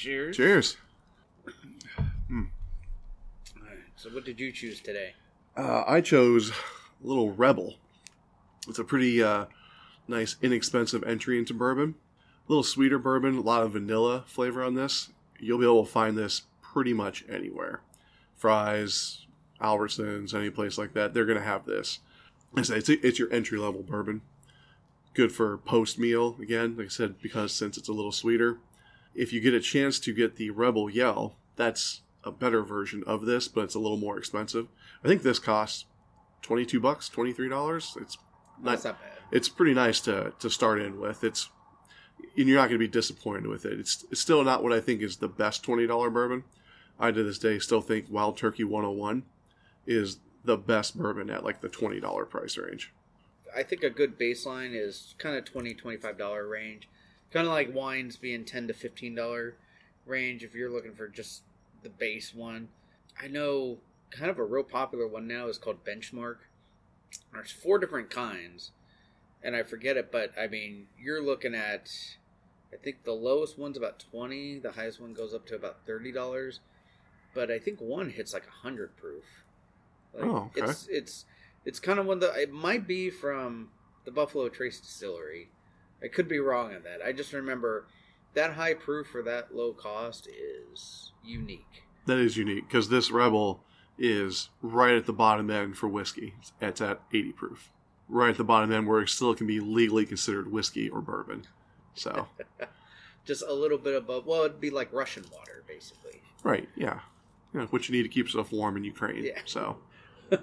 Cheers. Cheers. All right. So, what did you choose today? Uh, I chose a little Rebel. It's a pretty uh, nice, inexpensive entry into bourbon. A little sweeter bourbon, a lot of vanilla flavor on this. You'll be able to find this pretty much anywhere. Fry's, Albertsons, any place like that, they're going to have this. I say it's, it's your entry level bourbon. Good for post meal, again, like I said, because since it's a little sweeter. If you get a chance to get the Rebel Yell, that's a better version of this, but it's a little more expensive. I think this costs 22 bucks, $23. It's not, not bad. it's pretty nice to to start in with. It's and you're not going to be disappointed with it. It's it's still not what I think is the best twenty dollar bourbon. I to this day still think Wild Turkey 101 is the best bourbon at like the twenty dollar price range. I think a good baseline is kind of 20 $25 range. Kind of like wines being 10 to $15 range if you're looking for just the base one. I know kind of a real popular one now is called Benchmark. There's four different kinds, and I forget it, but I mean, you're looking at, I think the lowest one's about 20 the highest one goes up to about $30, but I think one hits like 100 proof. Like, Oh, okay. It's, it's, it's kind of one that it might be from the Buffalo Trace Distillery. I could be wrong on that. I just remember that high proof for that low cost is unique. That is unique because this Rebel is right at the bottom end for whiskey. It's at 80 proof. Right at the bottom end where it still can be legally considered whiskey or bourbon. So, Just a little bit above. Well, it'd be like Russian water, basically. right, yeah. yeah. What you need to keep stuff warm in Ukraine. Yeah. So, how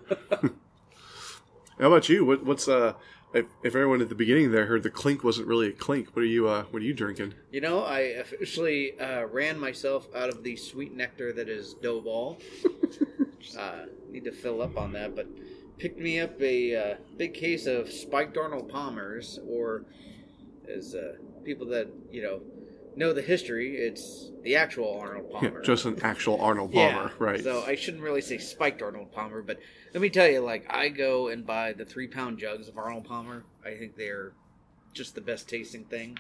about you? What, what's uh? If, if everyone at the beginning there heard the clink wasn't really a clink, what are you uh? What are you drinking? You know, I officially uh, ran myself out of the sweet nectar that is Doughball. uh, need to fill up on that, but picked me up a uh, big case of spiked Arnold Palmers, or as uh, people that you know know the history, it's the actual Arnold Yeah, Palmer. just an actual Arnold Palmer, right? So I shouldn't really say spiked Arnold Palmer, but let me tell you, like I go and buy the three pound jugs of Arnold Palmer. I think they're just the best tasting thing,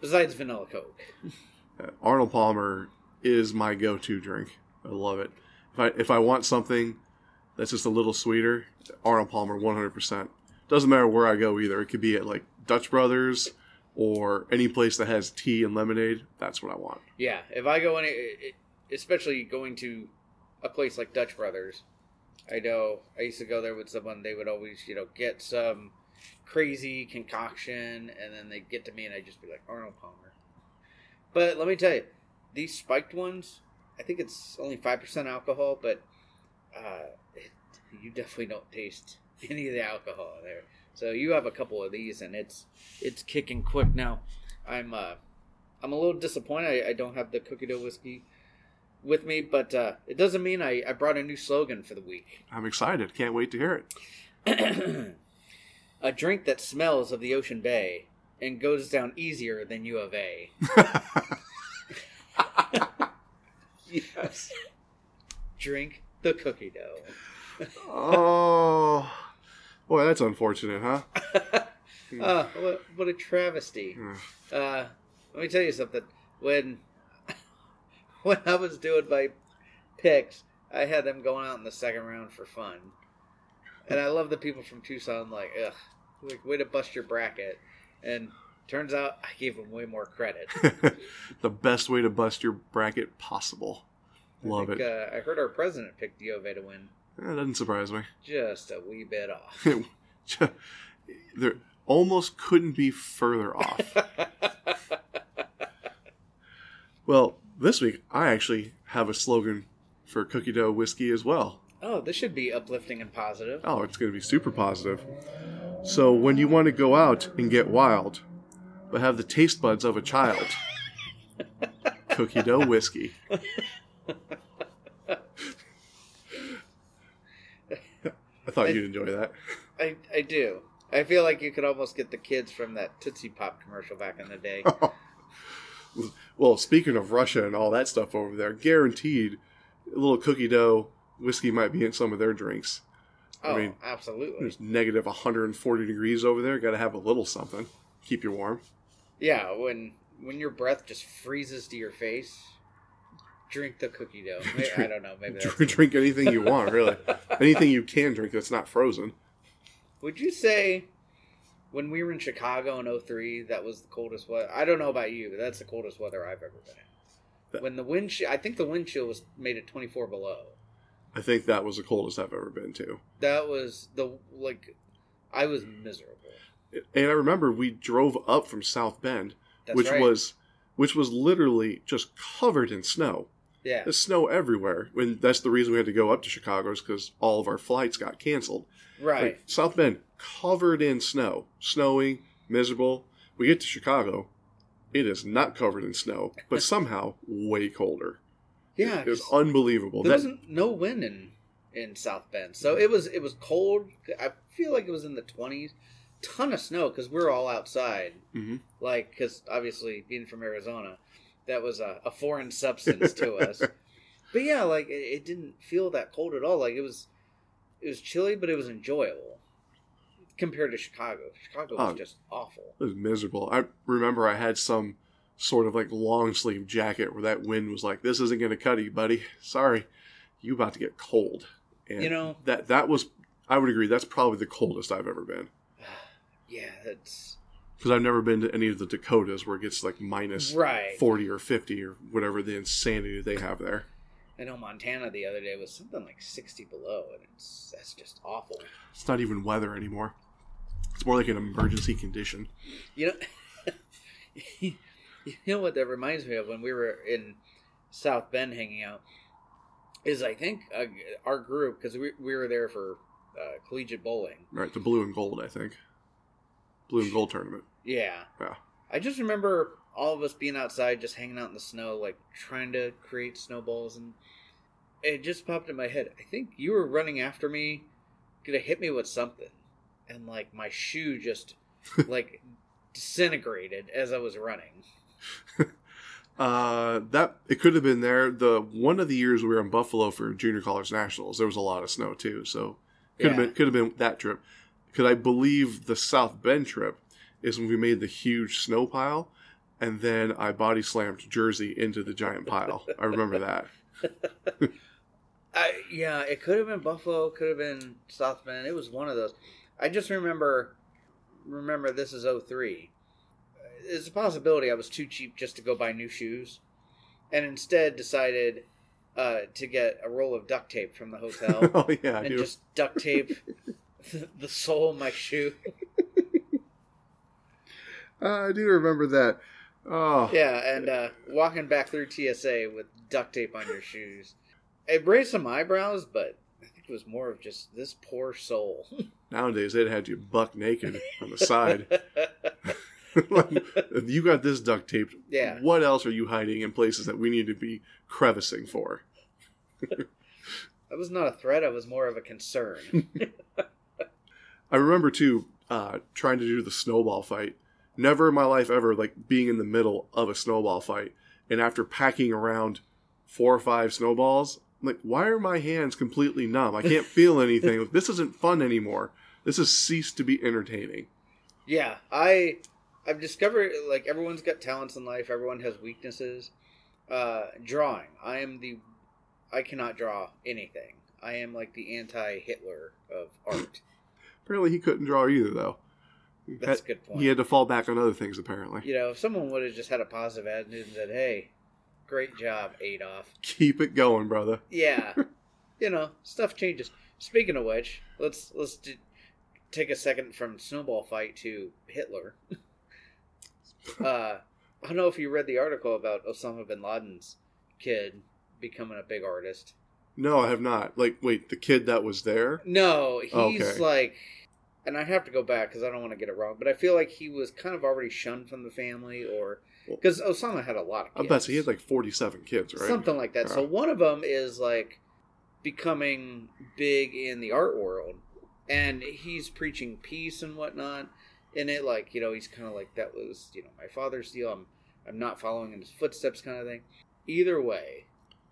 besides vanilla Coke. Uh, Arnold Palmer is my go-to drink. I love it. If I if I want something that's just a little sweeter, Arnold Palmer, one hundred percent. Doesn't matter where I go either. It could be at like Dutch Brothers or any place that has tea and lemonade. That's what I want. Yeah, if I go any, especially going to a place like Dutch Brothers, I know I used to go there with someone. They would always, you know, get some crazy concoction, and then they'd get to me, and I'd just be like Arnold Palmer. But let me tell you, these spiked ones, I think it's only five percent alcohol, but uh, it, you definitely don't taste any of the alcohol there. So you have a couple of these, and it's it's kicking quick now. I'm uh, I'm a little disappointed I, I don't have the cookie dough whiskey with me, but uh, it doesn't mean I, I brought a new slogan for the week. I'm excited. Can't wait to hear it. a drink that smells of the ocean bay and goes down easier than U of A. yes. Drink the cookie dough. Oh, boy, that's unfortunate, huh? Ah, what, what a travesty. Uh, let me tell you something. When when I was doing my picks, I had them going out in the second round for fun. And I love the people from Tucson, like, ugh, like, way to bust your bracket. And turns out I gave them way more credit. the best way to bust your bracket possible. I Love think, it. Uh, I heard our president picked of to win Eh, that doesn't surprise me. just a wee bit off. there almost couldn't be further off. well, this week I actually have a slogan for cookie dough whiskey as well. oh, this should be uplifting and positive. Oh, it's going to be super positive. So, when you want to go out and get wild, but have the taste buds of a child, cookie dough whiskey. I thought you'd enjoy that. I, I do. I feel like you could almost get the kids from that Tootsie Pop commercial back in the day. Well, speaking of Russia and all that stuff over there, guaranteed a little cookie dough whiskey might be in some of their drinks. Oh, I mean, absolutely. There's negative 140 degrees over there. Got to have a little something. Keep you warm. Yeah, when when your breath just freezes to your face, drink the cookie dough. May- I don't know. Maybe that's Drink, drink anything you want, really. anything you can drink that's not frozen. Would you say when we were in Chicago in 03, that was the coldest weather? I don't know about you, but that's the coldest weather I've ever been in. When the wind chill, I think the wind chill was made at 24 below. I think that was the coldest I've ever been to. That was the like, I was miserable. And I remember we drove up from South Bend, That's which right. was which was literally just covered in snow. Yeah, There's snow everywhere. And that's the reason we had to go up to Chicago is because all of our flights got canceled. right. Like, South Bend covered in snow, snowing, miserable. We get to Chicago, it is not covered in snow, but somehow way colder. yeah, it was 'cause unbelievable. there That, wasn't no wind in in South Bend, so it was it was cold. I feel like it was in the 20s. Ton of snow because we're all outside. Mhm. like because obviously being from Arizona, that was a, a foreign substance to us. But yeah, like it, it didn't feel that cold at all. Like it was, it was chilly, but it was enjoyable compared to Chicago. Chicago was Oh. just awful. It was miserable. I remember I had some sort of like long sleeve jacket where that wind was like, "This isn't going to cut you, buddy. Sorry, you about to get cold." And You know- that that was. I would agree. That's probably the coldest I've ever been Yeah, that's because I've never been to any of the Dakotas where it gets like minus right. forty or fifty or whatever the insanity they have there. I know Montana the other day was something like sixty below, and it's that's just awful. It's not even weather anymore. It's more like an emergency condition. You know, you know what that reminds me of when we were in South Bend hanging out is I think uh, our group because we we were there for uh, collegiate bowling. Right, the blue and gold, I think. Blue and gold tournament. Yeah, Yeah. I just remember all of us being outside, just hanging out in the snow, like trying to create snowballs, and it just popped in my head. I think you were running after me, gonna hit me with something, and like my shoe just like disintegrated as I was running. Uh, that it could have been there. The one of the years we were in Buffalo for Junior College Nationals, there was a lot of snow too. So could have been could have been that trip. Because I believe the South Bend trip is when we made the huge snow pile, and then I body slammed Jersey into the giant pile. I remember that. I yeah, it could have been Buffalo, could have been South Bend. It was one of those. I just remember remember this is 03. It's a possibility I was too cheap just to go buy new shoes and instead decided uh, to get a roll of duct tape from the hotel oh yeah, I and just duct tape the sole of my shoe. Uh, I do remember that. Oh, Yeah, and uh, walking back through TSA with duct tape on your shoes. It raised some eyebrows, but I think it was more of just this poor soul. nowadays they'd had you buck naked on the side. Like, you got this duct taped, Yeah. what else are you hiding in places that we need to be crevicing for? That was not a threat. I was more of a concern. I remember too uh, trying to do the snowball fight. Never in my life ever like being in the middle of a snowball fight, and after packing around four or five snowballs, I'm like, why are my hands completely numb? I can't feel anything. this isn't fun anymore. This has ceased to be entertaining. yeah, I I've discovered like everyone's got talents in life. Everyone has weaknesses. Uh, drawing. I am the. I cannot draw anything. I am like the anti-Hitler of art. Apparently, he couldn't draw either, though. That's a good point. He had to fall back on other things, apparently. You know, if someone would have just had a positive attitude and said, "Hey, great job, Adolf." Keep it going, brother. Yeah, you know, stuff changes. Speaking of which, let's let's d- take a second from snowball fight to Hitler. uh, I don't know if you read the article about Osama bin Laden's kid becoming a big artist. No, I have not. Like, wait, the kid that was there? No, oh, he's Okay. like, and I have to go back because I don't want to get it wrong, but I feel like he was kind of already shunned from the family, or because Osama had a lot of. I Kids. bet he had like 47 kids, right? something like that. So one of them is like becoming big in the art world, and he's preaching peace and whatnot. And it like you know he's kind of like that was you know my father's deal. I'm I'm not following in his footsteps, kind of thing. Either way,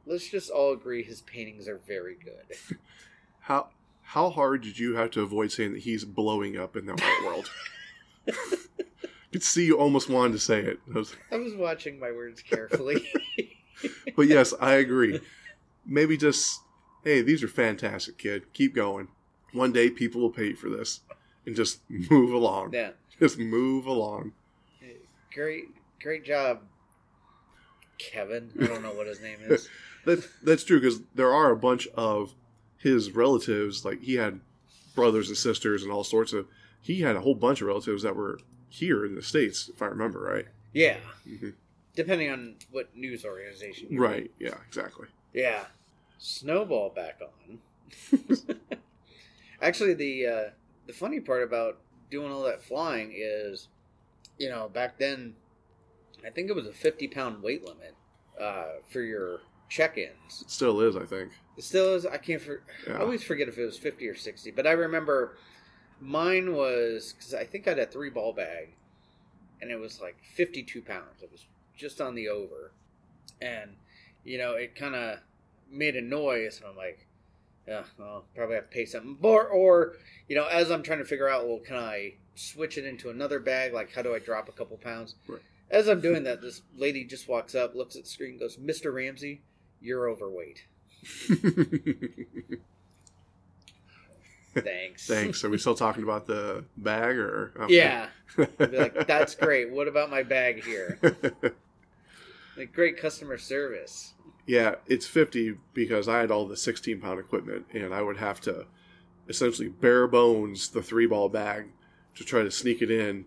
let's just all agree his paintings are very good. How how hard did you have to avoid saying that he's blowing up in the art world? I could see you almost wanted to say it. I was- I was watching my words carefully. but yes, I agree. Maybe just, hey, these are fantastic, kid. Keep going. One day people will pay you for this. And just move along. yeah. Just move along. Great, great job, Kevin. I don't know what his name is. That that's true because there are a bunch of his relatives. Like he had brothers and sisters and all sorts of. He had a whole bunch of relatives that were here in the states, if I remember right. Yeah. hmm Depending on what news organization. Right. Yeah. Exactly. Yeah. Snowball back on. Actually, the uh, the funny part about doing all that flying is, you know, back then, I think it was a fifty pound weight limit uh, for your check-ins. It still is, I think. It still is. I can't. For, Yeah. I always forget if it was fifty or sixty, but I remember mine was because I think I had a three ball bag, and it was like fifty two pounds. It was just on the over, and you know it kind of made a noise, and I'm like, yeah, well, probably have to pay something. Or, or you know, as I'm trying to figure out, well, can I switch it into another bag? Like, how do I drop a couple pounds? Right. As I'm doing that, this lady just walks up, looks at the screen, goes, "Mr. Ramsey, you're overweight." Thanks. Thanks. Are we still talking about the bag or? okay. Yeah. Like, that's great. What about my bag here? Like, great customer service. yeah, it's 50 because I had all the 16 pound equipment and I would have to essentially bare bones the three ball bag to try to sneak it in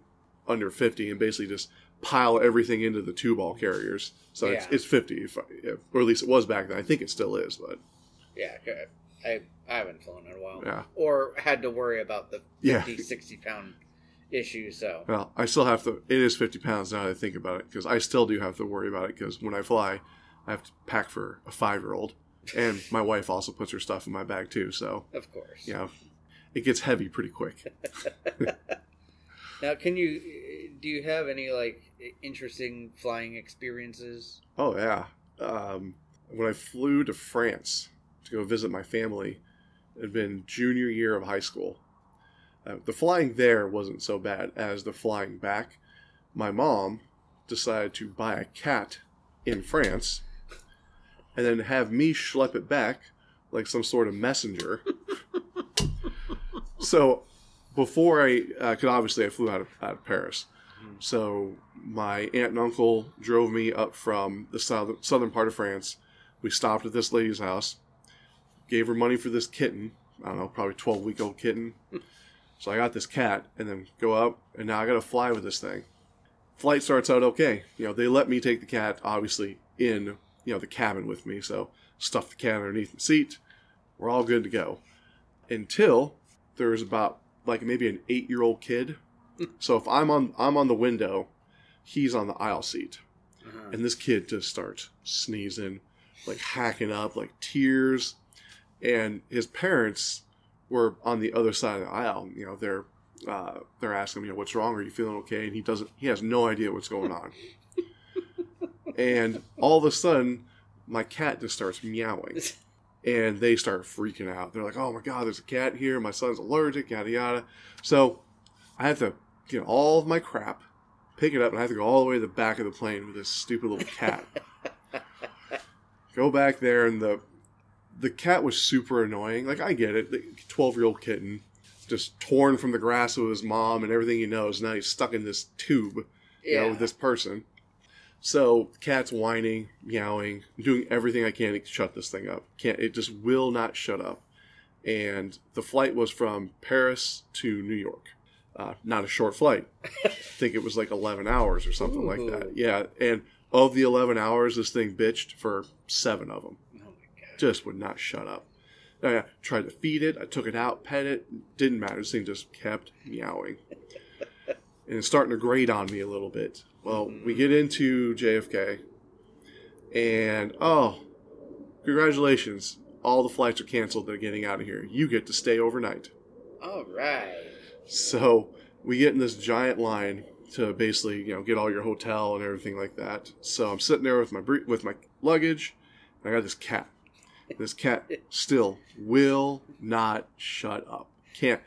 under 50 and basically just pile everything into the two ball carriers. So it's, Yeah. it's 50, if I, if, or at least it was back then. I think it still is, but Yeah. I, I haven't flown in a while. yeah. Or had to worry about the Yeah. 50, 60 pound issue. So, Well, I still have to. It is 50 pounds now that I think about it because I still do have to worry about it because when I fly, I have to pack for a five year old. And my wife also puts her stuff in my bag too. So, of course. you know, it gets heavy pretty quick. Now, can you, do you have any, like, interesting flying experiences? Oh, yeah. Um, when I flew to France to go visit my family, it had been junior year of high school. Uh, the flying there wasn't so bad as the flying back. My mom decided to buy a cat in France and then have me schlep it back like some sort of messenger. so before I, because obviously I flew out of, out of Paris. Mm-hmm. So my aunt and uncle drove me up from the southern, southern part of France. We stopped at this lady's house, gave her money for this kitten. I don't know, probably 12 week old kitten. so I got this cat and then go up, and now I got to fly with this thing. Flight starts out okay. You know, they let me take the cat, obviously, in, you know, the cabin with me. So stuff the cat underneath the seat. We're all good to go. Until there's about like maybe an eight year old kid. So if I'm on I'm on the window, he's on the aisle seat Uh-huh. and this kid just starts sneezing, like hacking up, like tears, and his parents were on the other side of the aisle. You know, they're uh, they're asking him, you know, what's wrong? Are you feeling okay? And he doesn't. He has no idea what's going on. and all of a sudden, my cat just starts meowing, and they start freaking out. They're like, "Oh my god, there's a cat here! My son's allergic, yada yada." So I have to get all of my crap, pick it up, and I have to go all the way to the back of the plane with this stupid little cat. go back there, and the the cat was super annoying. Like I get it, the twelve year old kitten, just torn from the grass with his mom and everything he knows. Now he's stuck in this tube, you know, with this person. So cat's whining, meowing, doing everything I can to shut this thing up. Can't it just will not shut up. And the flight was from Paris to New York. Uh, not a short flight. I think it was like 11 hours or something like that. Yeah, and of the 11 hours, this thing bitched for seven of them. oh my god. Just would not shut up. I tried to feed it. I took it out, pet it. Didn't matter. This thing just kept meowing. and it's starting to grate on me a little bit. Well, we get into JFK, and oh, congratulations! All the flights are canceled. They're getting out of here. You get to stay overnight. All right. So we get in this giant line to basically, you know, get all your hotel and everything like that. So I'm sitting there with my with my luggage, and I got this cat. This cat still will not shut up. Can't,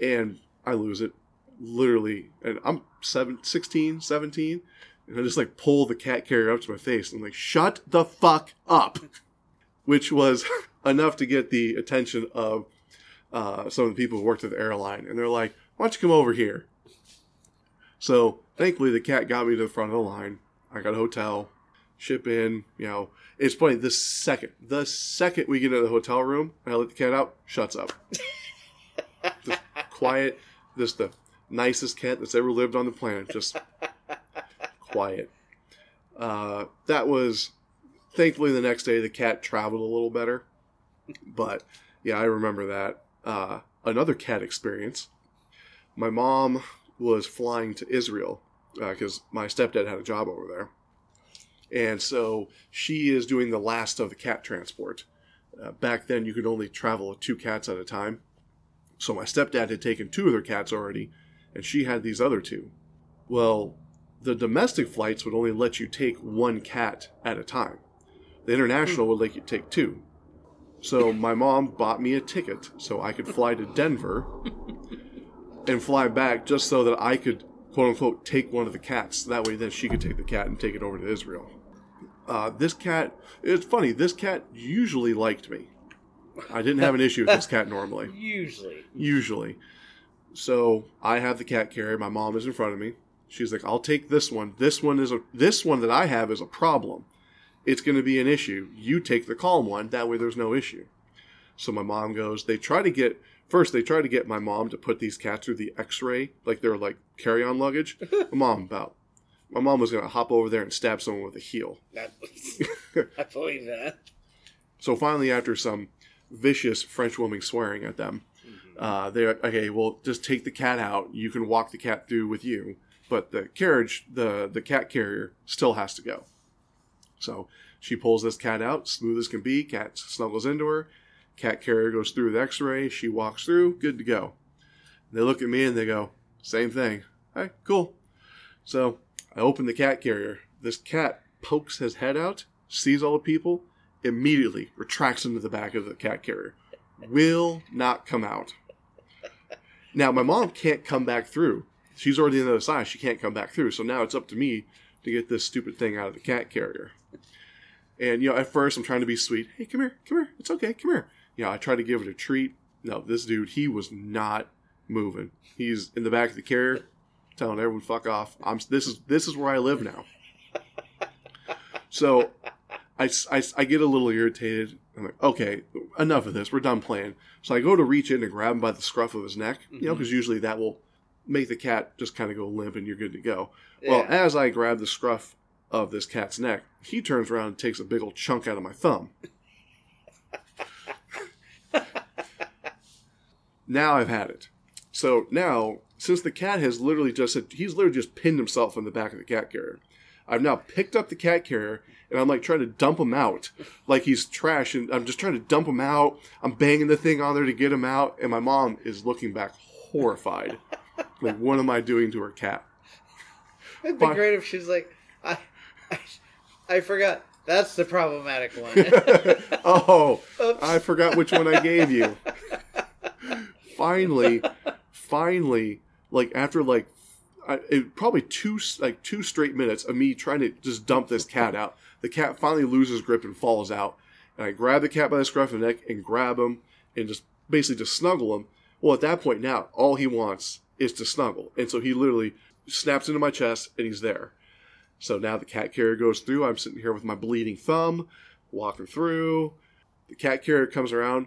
and I lose it. literally, and I'm seven, 16, 17, and I just like pull the cat carrier up to my face. And I'm like, shut the fuck up. Which was enough to get the attention of uh, some of the people who worked at the airline. And they're like, why don't you come over here? So thankfully, the cat got me to the front of the line. I got a hotel, ship in, you know. It's funny, the second, the second we get into the hotel room and I let the cat out, shuts up. just quiet, just the nicest cat that's ever lived on the planet. Just quiet. Uh, that was thankfully the next day the cat traveled a little better. But yeah, I remember that. Uh, another cat experience. My mom was flying to Israel because uh, my stepdad had a job over there. And so she is doing the last of the cat transport. Uh, back then, you could only travel with two cats at a time. So my stepdad had taken two of their cats already, and she had these other two. Well, the domestic flights would only let you take one cat at a time. The international would let you take two. So my mom bought me a ticket so I could fly to Denver and fly back just so that I could quote unquote take one of the cats. That way then she could take the cat and take it over to Israel. Uh, this cat, it's funny, this cat usually liked me. I didn't have an issue with this cat normally. Usually. Usually. So I have the cat carrier. My mom is in front of me. She's like, "I'll take this one. This one is a this one that I have is a problem. It's going to be an issue. You take the calm one. That way, there's no issue." So my mom goes. They try to get first. They try to get my mom to put these cats through the X-ray, like they're like carry-on luggage. my mom about. My mom was going to hop over there and stab someone with a heel. That I believe that. So finally, after some vicious French woman swearing at them, uh, they're okay. Well, just take the cat out. You can walk the cat through with you, but the carriage, the the cat carrier, still has to go. So she pulls this cat out, smooth as can be. Cat snuggles into her. Cat carrier goes through the X-ray. She walks through. Good to go. They look at me and they go, "Same thing." Hey, cool. So I open the cat carrier. This cat pokes his head out, sees all the people, immediately retracts into the back of the cat carrier. Will not come out. Now my mom can't come back through. She's already on the other side. She can't come back through. So now it's up to me to get this stupid thing out of the cat carrier. And you know, at first I'm trying to be sweet. Hey, come here, come here. It's okay, come here. You know, I try to give it a treat. No, this dude, he was not moving. He's in the back of the carrier, telling everyone "fuck off." I'm this is this is where I live now. So I, I, I get a little irritated. I'm like, okay, enough of this. We're done playing. So I go to reach in and grab him by the scruff of his neck, you know, mm-hmm. because usually that will make the cat just kind of go limp and you're good to go. Well, as I grab the scruff of this cat's neck, he turns around and takes a big old chunk out of my thumb. now I've had it. So now, since the cat has literally just he's literally just pinned himself in the back of the cat carrier. I've now picked up the cat carrier and I'm like trying to dump him out, like he's trash, and I'm just trying to dump him out. I'm banging the thing on there to get him out, and my mom is looking back horrified, like what am I doing to her cat? It'd be Fine. great if she's like, I, I, I forgot. That's the problematic one. oh, Oops. I forgot which one I gave you. finally, finally, like after like I, it, probably two like two straight minutes of me trying to just dump this cat out, the cat finally loses grip and falls out. And I grab the cat by the scruff of the neck and grab him and just basically just snuggle him. Well, at that point now, all he wants is to snuggle, and so he literally snaps into my chest and he's there. So now the cat carrier goes through. I'm sitting here with my bleeding thumb, walking through. The cat carrier comes around.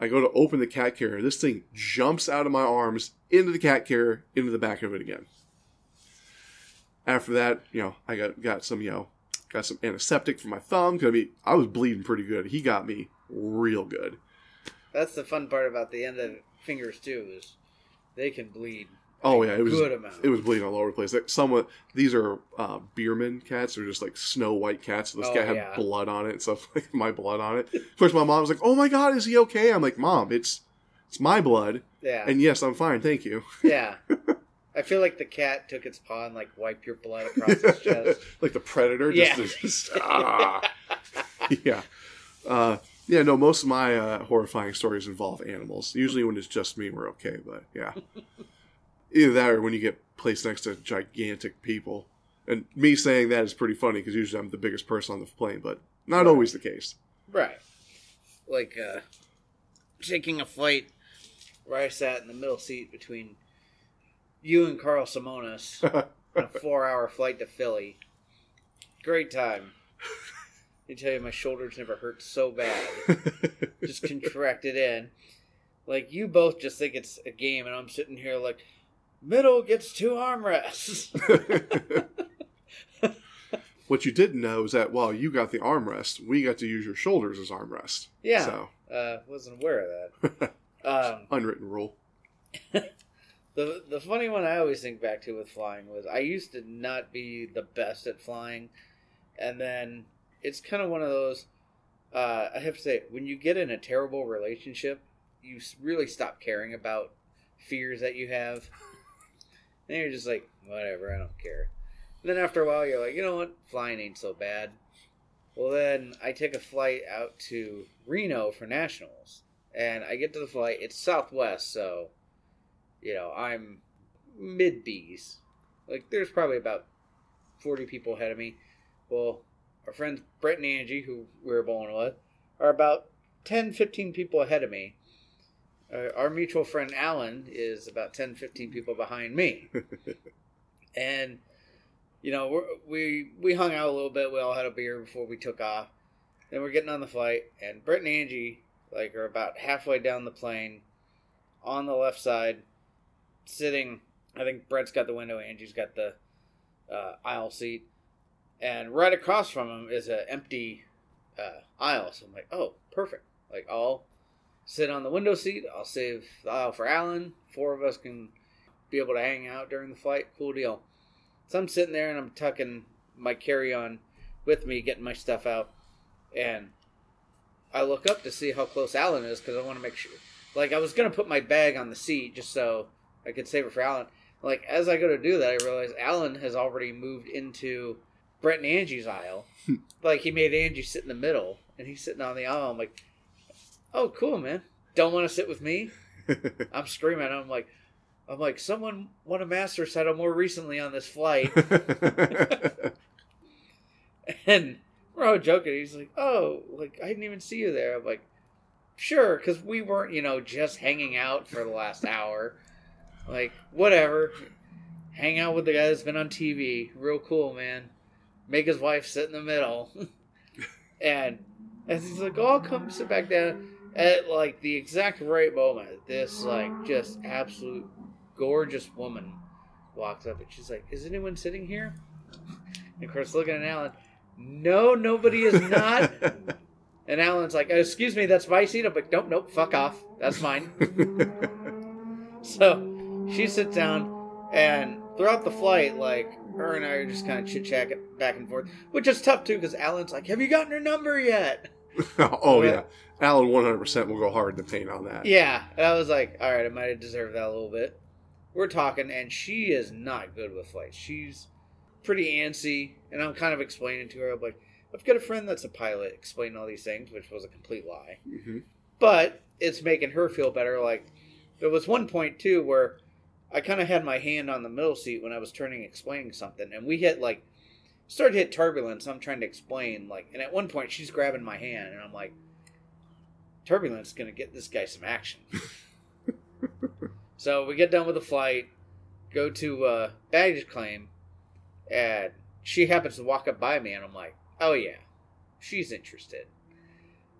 I go to open the cat carrier. This thing jumps out of my arms into the cat carrier, into the back of it again. After that, you know, I got got some, you know, got some antiseptic for my thumb. 'cause I mean, I was bleeding pretty good. He got me real good. That's the fun part about the end of fingers too is they can bleed. Oh yeah, it was good amount. it was bleeding all over the place. Like, Some of these are uh, Birman cats. They're just like snow white cats. So this Oh, guy had yeah. blood on it and stuff like my blood on it. Of course, my mom was like, "Oh my god, is he okay?" I'm like, "Mom, it's it's my blood, yeah, and yes, I'm fine, thank you." yeah. I feel like the cat took its paw and like wiped your blood across its chest. like the predator. Yeah. Just, just- ah. yeah. Uh, yeah, no, most of my uh, horrifying stories involve animals. Usually when it's just me, we're okay, but yeah. Either that or when you get placed next to gigantic people. And me saying that is pretty funny because usually I'm the biggest person on the plane, but not always the case. Right. Like uh taking a flight where I sat in the middle seat between you and Carl Simonis on a four hour flight to Philly. Great time. I tell you, my shoulders never hurt so bad. Just contracted in. Like, you both just think it's a game, and I'm sitting here like, middle gets two armrests. what you didn't know is that while you got the armrest, we got to use your shoulders as armrest. yeah. So, Uh, wasn't aware of that. Um, unwritten rule. The the funny one I always think back to with flying was I used to not be the best at flying, and then it's kind of one of those. Uh, I have to say, when you get in a terrible relationship, you really stop caring about fears that you have. And you're just like, whatever, I don't care. And then after a while, you're like, you know what, flying ain't so bad. Well, then I take a flight out to Reno for nationals, and I get to the flight. It's Southwest, so you know, I'm mid B's. Like, there's probably about 40 people ahead of me. Well, our friends Brett and Angie, who we were bowling with, are about 10, 15 people ahead of me. Uh, our mutual friend Alan is about 10, 15 people behind me. and, you know, we're, we we hung out a little bit. We all had a beer before we took off. Then we're getting on the flight, and Brett and Angie, like, are about halfway down the plane on the left side sitting. I think Brett's got the window. Angie's got the uh, aisle seat, and right across from him is an empty uh, aisle. So I'm like, oh, perfect. Like I'll sit on the window seat. I'll save the aisle for Alan. Four of us can be able to hang out during the flight. Cool deal. So I'm sitting there and I'm tucking my carry on with me, getting my stuff out, and I look up to see how close Alan is because I want to make sure. Like I was gonna put my bag on the seat just so I could save it for Alan. Like as I go to do that, I realize Alan has already moved into Brett and Angie's aisle. like he made Angie sit in the middle, and he's sitting on the aisle. I'm like, oh, cool, man. Don't want to sit with me. I'm screaming. I'm like, I'm like, someone won a master's title more recently on this flight, and we're all joking. He's like, oh, like I didn't even see you there. I'm like, sure, because we weren't, you know, just hanging out for the last hour. Like, whatever. Hang out with the guy that's been on TV. Real cool, man. Make his wife sit in the middle. and as he's like, oh, come sit back down. At like the exact right moment, this like just absolute gorgeous woman walks up and she's like, Is anyone sitting here? And of course, looking at Alan, no, nobody is not. And Alan's like, "Excuse me, that's my seat." I'm like, "Nope, nope, fuck off. That's mine." so she sits down, and throughout the flight, like her and I are just kind of chit chatting back and forth, which is tough too because Alan's like, "Have you gotten her number yet?" oh yeah, Alan 100 percent will go hard to paint on that. Yeah, and I was like, "All right, I might have deserved that a little bit." We're talking, and she is not good with flights. She's pretty antsy, and I'm kind of explaining to her, I'm like, "I've got a friend that's a pilot." Explaining all these things, which was a complete lie. hmm but it's making her feel better. Like there was one point too where I kind of had my hand on the middle seat when I was turning explaining something, and we hit like started to hit turbulence. I'm trying to explain like, and at one point she's grabbing my hand, and I'm like, turbulence is gonna get this guy some action. so we get done with the flight, go to uh, baggage claim, and she happens to walk up by me, and I'm like, oh yeah, she's interested.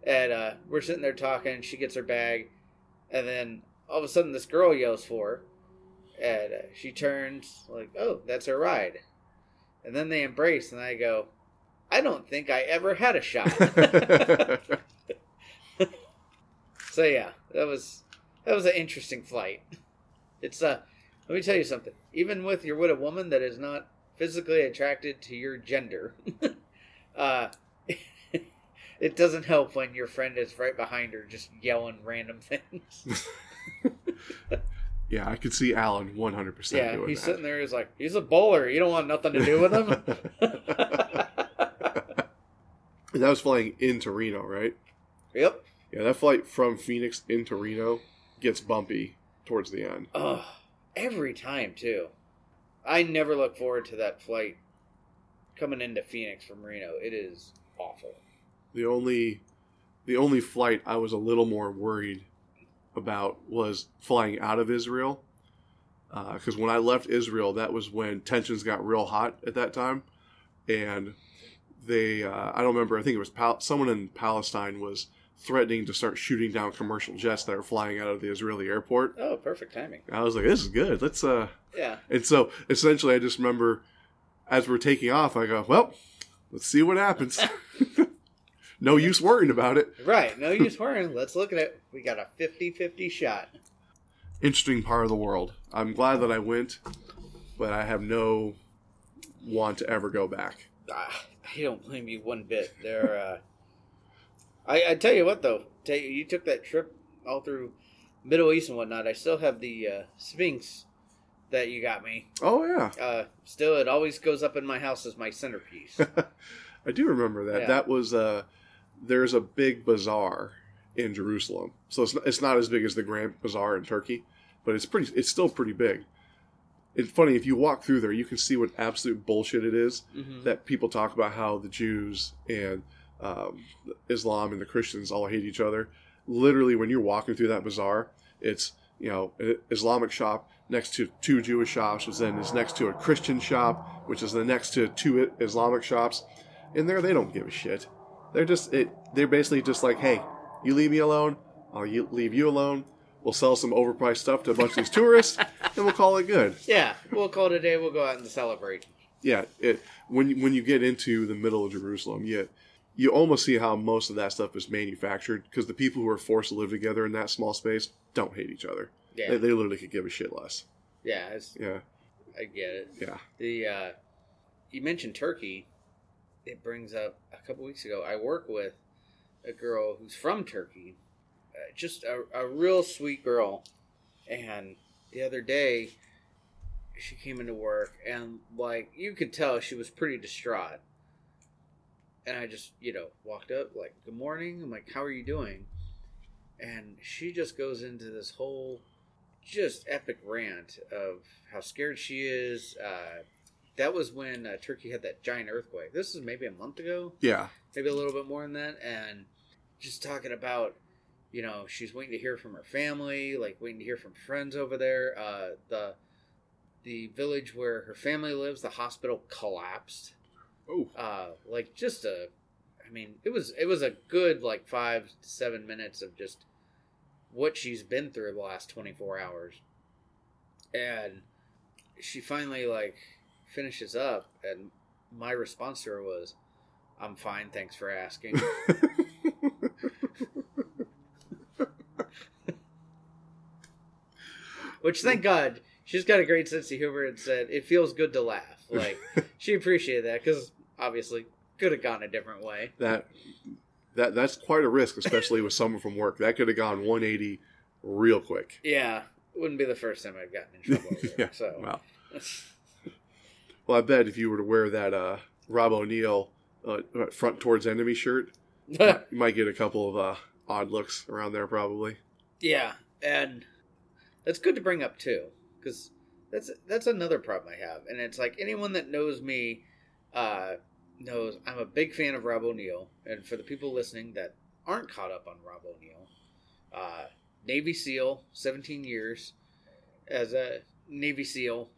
And uh, we're sitting there talking. She gets her bag, and then all of a sudden, this girl yells for her, and uh, she turns like, "Oh, that's her ride." And then they embrace, and I go, "I don't think I ever had a shot." so yeah, that was that was an interesting flight. It's uh, let me tell you something. Even with you're with a woman that is not physically attracted to your gender, uh, it doesn't help when your friend is right behind her just yelling random things. Yeah, I could see Alan 100 percent yeah, doing he's that. sitting there. He's like, he's a bowler. You don't want nothing to do with him. And that was flying into Reno, right? yep. Yeah, that flight from Phoenix into Reno gets bumpy towards the end. Oh, Every time too. I never look forward to that flight coming into Phoenix from Reno. It is awful. The only the only flight I was a little more worried about was flying out of Israel. Because when I left Israel, that was when tensions got real hot at that time, and they uh, I don't remember. I think it was Pal- someone in Palestine was threatening to start shooting down commercial jets that are flying out of the Israeli airport. Oh, perfect timing. I was like, "This is good. Let's." uh Yeah. And so essentially, I just remember as we're taking off, I go, "Well, let's see what happens." no use worrying about it. Right. No use worrying. Let's look at it. We got a 50-50 shot. Interesting part of the world. I'm glad that I went, but I have no want to ever go back. Ah, I don't blame you one bit. There. Uh, I, I tell you what though, tell you, you took that trip all through Middle East and whatnot. I still have the uh, Sphinx that you got me. Oh yeah, Uh, still, it always goes up in my house as my centerpiece. I do remember that. Yeah. That was uh, there's a big bazaar in Jerusalem, so it's not, it's not as big as the Grand Bazaar in Turkey, but it's pretty. It's still pretty big. It's funny if you walk through there, you can see what absolute bullshit it is Mhm. that people talk about how the Jews and um, Islam and the Christians all hate each other. Literally, when you're walking through that bazaar, it's you know an Islamic shop next to two Jewish shops, which then is next to a Christian shop, which is the next to two Islamic shops. And there, they don't give a shit. They're just it. They're basically just like, hey, you leave me alone, I'll you- leave you alone. We'll sell some overpriced stuff to a bunch of these tourists, and we'll call it good. Yeah, we'll call it a day. We'll go out and celebrate. yeah, it when you- when you get into the middle of Jerusalem, you you almost see how most of that stuff is manufactured because the people who are forced to live together in that small space don't hate each other. Yeah, They, they literally could give a shit less. yeah, Yeah, I get it. yeah. The uh, you mentioned Turkey. It brings up a couple weeks ago. I work with a girl who's from Turkey, uh, just a, a real sweet girl. And the other day, she came into work, and like you could tell, she was pretty distraught. And I just, you know, walked up like, "Good morning." I'm like, "How are you doing?" And she just goes into this whole just epic rant of how scared she is. Uh, that was when uh, Turkey had that giant earthquake. This is maybe a month ago, Yeah, maybe a little bit more than that, and just talking about, you know, she's waiting to hear from her family, like waiting to hear from friends over there. Uh, the the village where her family lives, the hospital collapsed. Oh, Uh, like just a, I mean, it was it was a good like five to seven minutes of just what she's been through the last twenty four hours, and she finally like finishes up, and my response to her was, "I'm fine, thanks for asking." Which thank God she's got a great sense of humor and said it feels good to laugh. Like she appreciated that because obviously could have gone a different way. that that that's quite a risk, especially with someone from work. That could have gone 180 real quick. Yeah, wouldn't be the first time I've gotten in trouble. Yeah. it, so Wow. Well, I bet if you were to wear that uh, Rob O'Neill uh, front towards enemy shirt, you might get a couple of uh, odd looks around there, probably. yeah, and that's good to bring up too because that's that's another problem I have, and it's like anyone that knows me uh, knows I'm a big fan of Rob O'Neill, and for the people listening that aren't caught up on Rob O'Neill, uh, Navy SEAL, 17 years as a Navy SEAL,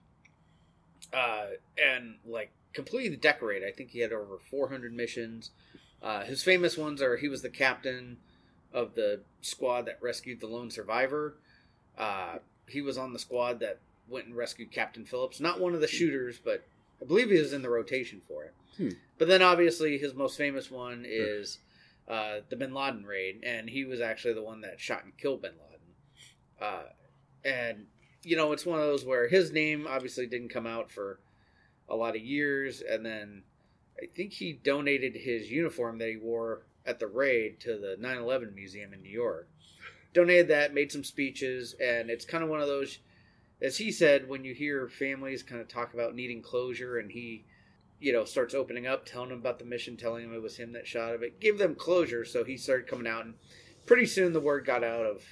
uh, and like completely decorated. I think he had over 400 missions. Uh, his famous ones are he was the captain of the squad that rescued the lone survivor. Uh, he was on the squad that went and rescued Captain Phillips. Not one of the shooters, but I believe he was in the rotation for it. Hmm. But then obviously his most famous one is uh, the Bin Laden raid, and he was actually the one that shot and killed Bin Laden. Uh, and you know, it's one of those where his name obviously didn't come out for a lot of years, and then I think he donated his uniform that he wore at the raid to the 9/11 museum in New York. Donated that, made some speeches, and it's kind of one of those, as he said, when you hear families kind of talk about needing closure, and he, you know, starts opening up, telling them about the mission, telling them it was him that shot of it, give them closure. So he started coming out, and pretty soon the word got out of,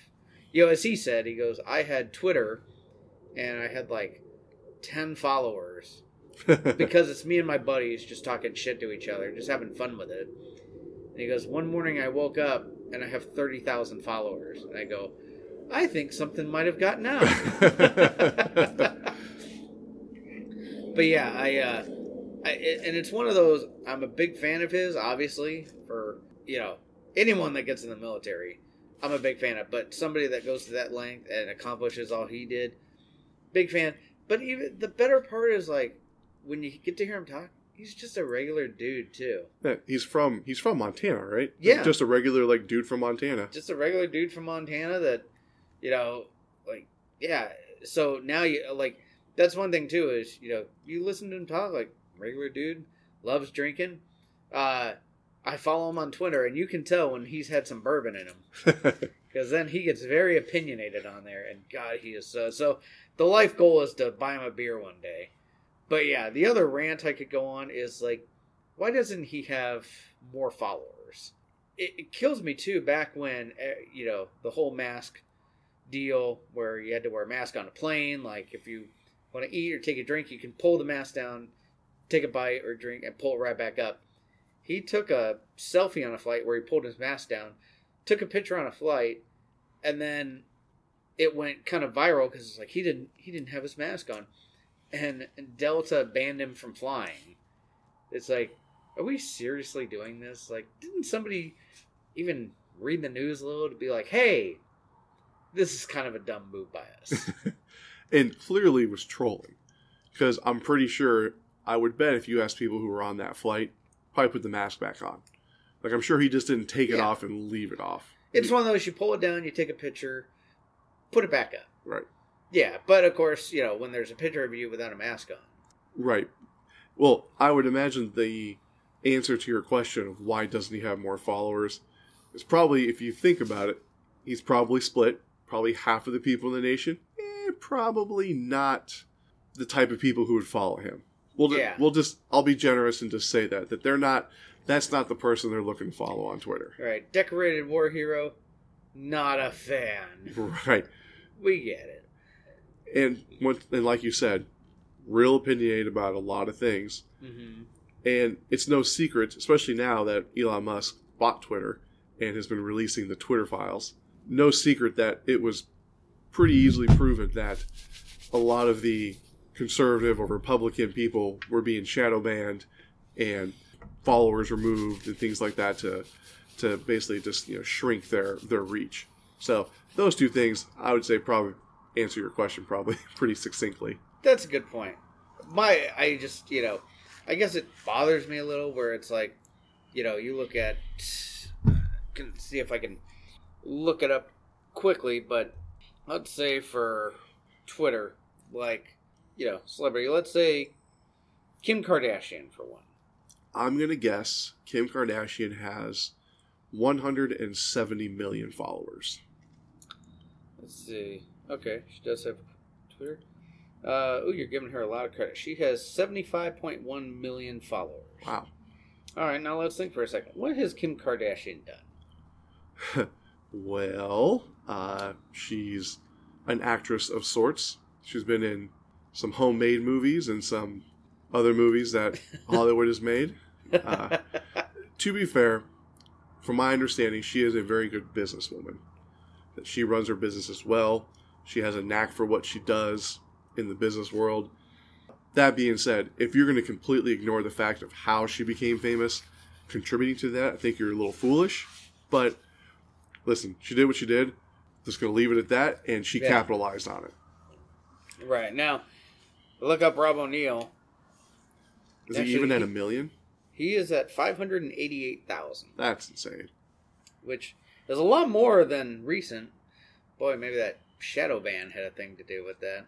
you know, as he said, he goes, I had Twitter and I had like ten followers because it's me and my buddies just talking shit to each other, just having fun with it. And he goes, one morning I woke up and I have thirty thousand followers, and I go, I think something might have gotten out. but yeah, I, uh, I, and it's one of those. I'm a big fan of his, obviously, for you know anyone that gets in the military. I'm a big fan of, but somebody that goes to that length and accomplishes all he did, big fan. But even the better part is like when you get to hear him talk, he's just a regular dude too. Yeah, he's from he's from Montana, right? Yeah. just a regular like dude from Montana. Just a regular dude from Montana that, you know, like yeah. So now you like that's one thing too is you know you listen to him talk like regular dude loves drinking. Uh, I follow him on Twitter and you can tell when he's had some bourbon in him. because then he gets very opinionated on there, and God, he is so. So the life goal is to buy him a beer one day. But yeah, the other rant I could go on is like, why doesn't he have more followers? It, it kills me too. Back when uh, you know the whole mask deal, where you had to wear a mask on a plane. Like if you want to eat or take a drink, you can pull the mask down, take a bite or drink, and pull it right back up. He took a selfie on a flight where he pulled his mask down, took a picture on a flight, and then it went kind of viral because it's like he didn't he didn't have his mask on, and Delta banned him from flying. It's like, are we seriously doing this? Like, didn't somebody even read the news a little to be like, hey, this is kind of a dumb move by us. and clearly was trolling because I'm pretty sure I would bet if you asked people who were on that flight, probably put the mask back on. Like I'm sure he just didn't take it off and leave it off. it's one of those you pull it down, you take a picture, put it back up. Right. Yeah, but of course, you know when there's a picture of you without a mask on. Right. Well, I would imagine the answer to your question of why doesn't he have more followers is probably, if you think about it, he's probably split. Probably half of the people in the nation, eh, probably not the type of people who would follow him. We'll, Yeah. we'll just, I'll be generous and just say that, that they're not, that's not the person they're looking to follow on Twitter. Right, decorated war hero, not a fan. Right. We get it. And, and like you said, real opinionated about a lot of things. hmm And it's no secret, especially now that Elon Musk bought Twitter and has been releasing the Twitter files, no secret that it was pretty easily proven that a lot of the conservative or Republican people were being shadow banned and followers removed and things like that to to basically just you know shrink their their reach. So those two things I would say probably answer your question probably pretty succinctly. That's a good point. My, I just, you know, I guess it bothers me a little where it's like, you know, you look at, can see if I can look it up quickly, but let's say for Twitter, like, you know, celebrity, let's say Kim Kardashian for one. I'm gonna guess Kim Kardashian has 170 million followers. Let's see. Okay, she does have Twitter. Uh, oh, you're giving her a lot of credit. She has 75.1 million followers. Wow. All right, now let's think for a second. What has Kim Kardashian done? Well, uh, she's an actress of sorts. She's been in some homemade movies and some other movies that Hollywood has made. Uh, To be fair, from my understanding, she is a very good businesswoman. That she runs her business as well. She has a knack for what she does in the business world. That being said, if you're going to completely ignore the fact of how she became famous, contributing to that, I think you're a little foolish. But listen, she did what she did. Just going to leave it at that, and she Yeah. capitalized on it. right now, look up Rob O'Neill. Is Actually, he even at a million? He is at 588,000, That's insane. which is a lot more than recent. Boy, maybe that shadow ban had a thing to do with that.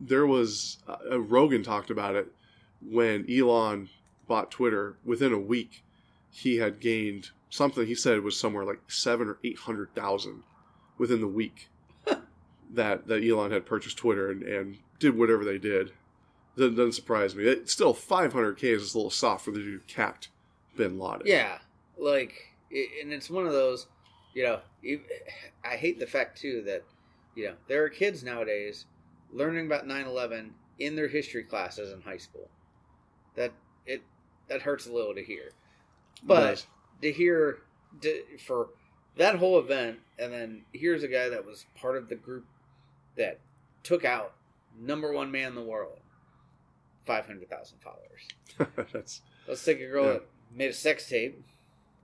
there was uh, Rogan talked about it when Elon bought Twitter. Within a week, he had gained something. He said it was somewhere like seven or eight hundred thousand within the week that that Elon had purchased Twitter and, and did whatever they did. Doesn't, doesn't surprise me. It's still five hundred k is a little soft for the dude who capped Bin Laden. Yeah, like, and it's one of those, you know, I hate the fact too that, you know, there are kids nowadays learning about 9/11 in their history classes in high school. That it that hurts a little to hear, but to hear to, for that whole event, and then here's a guy that was part of the group that took out number one man in the world, five hundred thousand followers. That's Let's take a girl Yeah. that made a sex tape,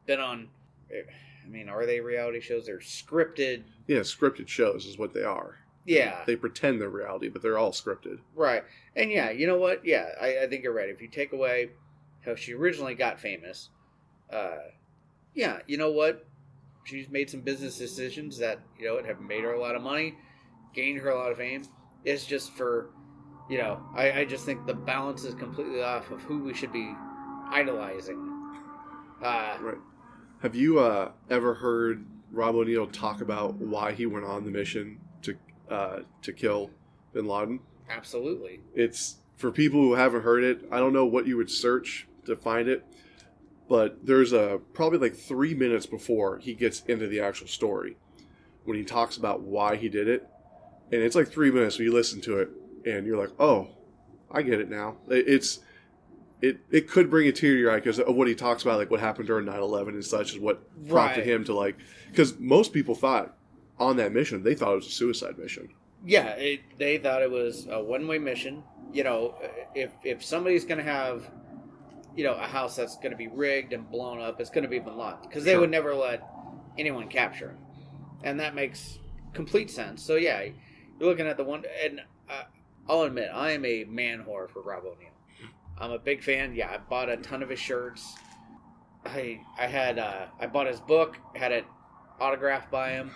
been on. I mean, are they reality shows? They're scripted. yeah, scripted shows is what they are. Yeah, They pretend they're reality, but they're all scripted. right. And yeah, you know what? Yeah, I, I think you're right. If you take away how she originally got famous, uh, yeah, you know what? She's made some business decisions that you know have made her a lot of money, gained her a lot of fame. It's just for, you know, I, I just think the balance is completely off of who we should be idolizing. Uh, Right. Have you uh, ever heard Rob O'Neill talk about why he went on the mission to uh, to kill Bin Laden? absolutely. It's for people who haven't heard it. I don't know what you would search to find it, but there's a probably like three minutes before he gets into the actual story when he talks about why he did it, and it's like three minutes. So you listen to it and you're like, oh, I get it now. It's it it could bring a tear to your eye because of what he talks about, like what happened during 9-11 and such, is what prompted Right. him to like because most people thought on that mission they thought it was a suicide mission. Yeah, it, they thought it was a one-way mission. You know, if if somebody's going to have, you know, a house that's going to be rigged and blown up, it's going to be Bin Laden because they Sure. would never let anyone capture him, and that makes complete sense. So yeah, you're looking at the one, and uh, I'll admit I am a man whore for Rob O'Neill. I'm a big fan. Yeah, I bought a ton of his shirts. I I had uh, I bought his book, had it autographed by him.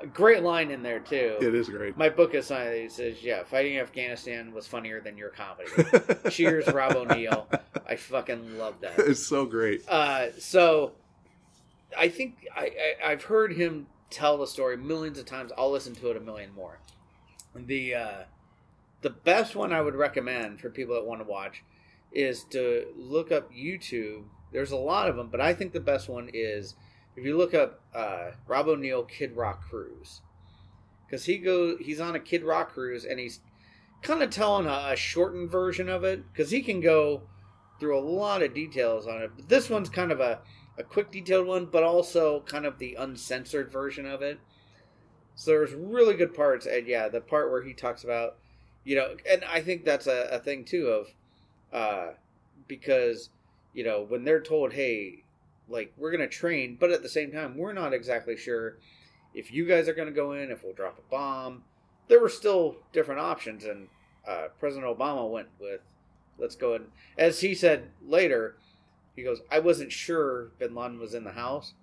A great line in there too. It is great. My book is signed. It says, "Yeah, fighting Afghanistan was funnier than your comedy." Cheers, Rob O'Neill. I fucking love that. It's so great. Uh, so, I think I, I I've heard him tell the story millions of times. I'll listen to it a million more. The uh, the best one I would recommend for people that want to watch is to look up YouTube. There's a lot of them, but I think the best one is if you look up uh, Rob O'Neill Kid Rock cruise because he goes he's on a Kid Rock cruise and he's kind of telling a, a shortened version of it because he can go through a lot of details on it. But this one's kind of a, a quick detailed one, but also kind of the uncensored version of it. So there's really good parts, and yeah, the part where he talks about, you know, and I think that's a, a thing too of, uh, because you know when they're told, hey, like we're gonna train, but at the same time we're not exactly sure if you guys are gonna go in, if we'll drop a bomb. There were still different options, and uh, President Obama went with, let's go and as he said later, he goes, I wasn't sure Bin Laden was in the house,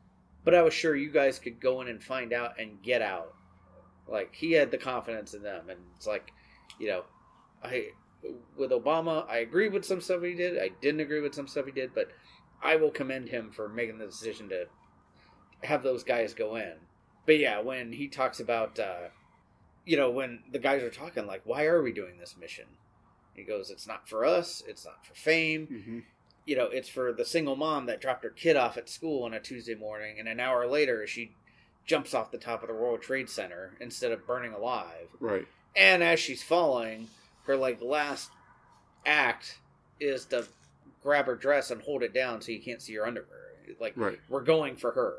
but I was sure you guys could go in and find out and get out. Like he had the confidence in them, and it's like, you know, I with Obama, I agree with some stuff he did. I didn't agree with some stuff he did, but I will commend him for making the decision to have those guys go in. But yeah, when he talks about, uh, you know, when the guys are talking, like, why are we doing this mission? He goes, it's not for us. It's not for fame. hmm You know, it's for the single mom that dropped her kid off at school on a Tuesday morning, and an hour later she jumps off the top of the World Trade Center instead of burning alive. Right. And as she's falling, her like last act is to grab her dress and hold it down so you can't see her underwear. Like Right. we're going for her.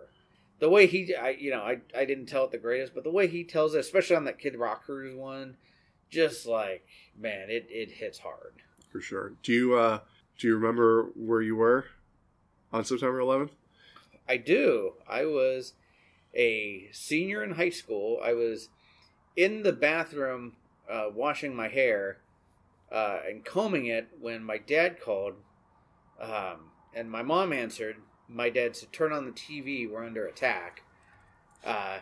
The way he, I you know, I I didn't tell it the greatest, but the way he tells it, especially on that Kid Rock Cruise one, just like man, it it hits hard. For sure. Do you uh do you remember where you were on September 11th? I do. I was a senior in high school. I was in the bathroom uh, washing my hair uh, and combing it when my dad called, um, and my mom answered. My dad said, "Turn on the TV. We're under attack." Uh,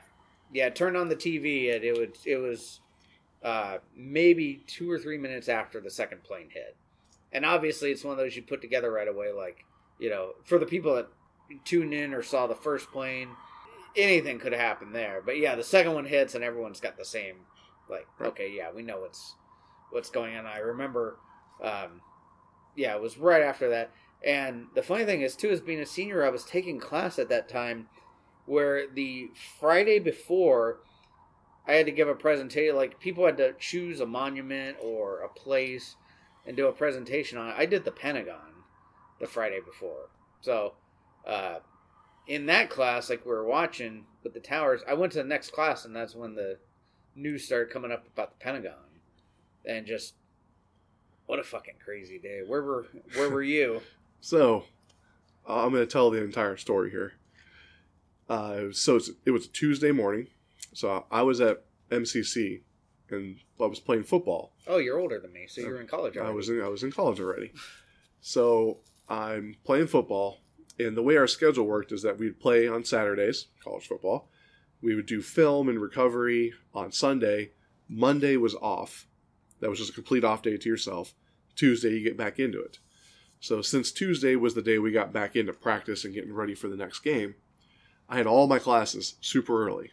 yeah, turned on the TV, and it would it was uh, maybe two or three minutes after the second plane hit, and obviously it's one of those you put together right away. Like you know, for the people that tuned in or saw the first plane, anything could happen there. But yeah, the second one hits and everyone's got the same like, Right. okay, yeah, we know what's what's going on. I remember um yeah, it was right after that. And the funny thing is too is being a senior, I was taking class at that time where the Friday before I had to give a presentation. Like people had to choose a monument or a place and do a presentation on it. I did the Pentagon the Friday before. So, uh, in that class, like we were watching with the towers, I went to the next class, and that's when the news started coming up about the Pentagon, and just what a fucking crazy day. Where were Where were you? So, uh, I'm going to tell the entire story here. Uh, so it's, it was a Tuesday morning. So I was at MCC and I was playing football. Oh, you're older than me, so you're in college. Already. I was in I was in college already. So I'm playing football, and the way our schedule worked is that we'd play on Saturdays, college football. We would do film and recovery on Sunday. Monday was off. That was just a complete off day to yourself. Tuesday you get back into it. So since Tuesday was the day we got back into practice and getting ready for the next game, I had all my classes super early.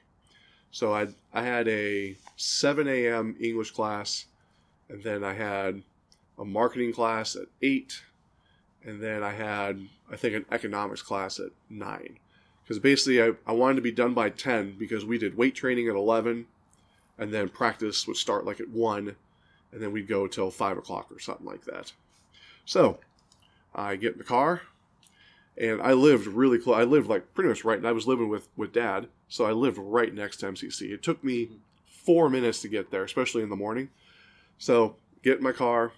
So I I had a 7 a.m. English class, and then I had a marketing class at eight, and then I had I think an economics class at nine. Because basically I, I wanted to be done by ten because we did weight training at eleven, and then practice would start like at one, and then we'd go till five o'clock or something like that. So I get in the car, and I lived really close. I lived like pretty much right. And I was living with with dad, so I lived right next to MCC. It took me four minutes to get there, especially in the morning. So get in my car,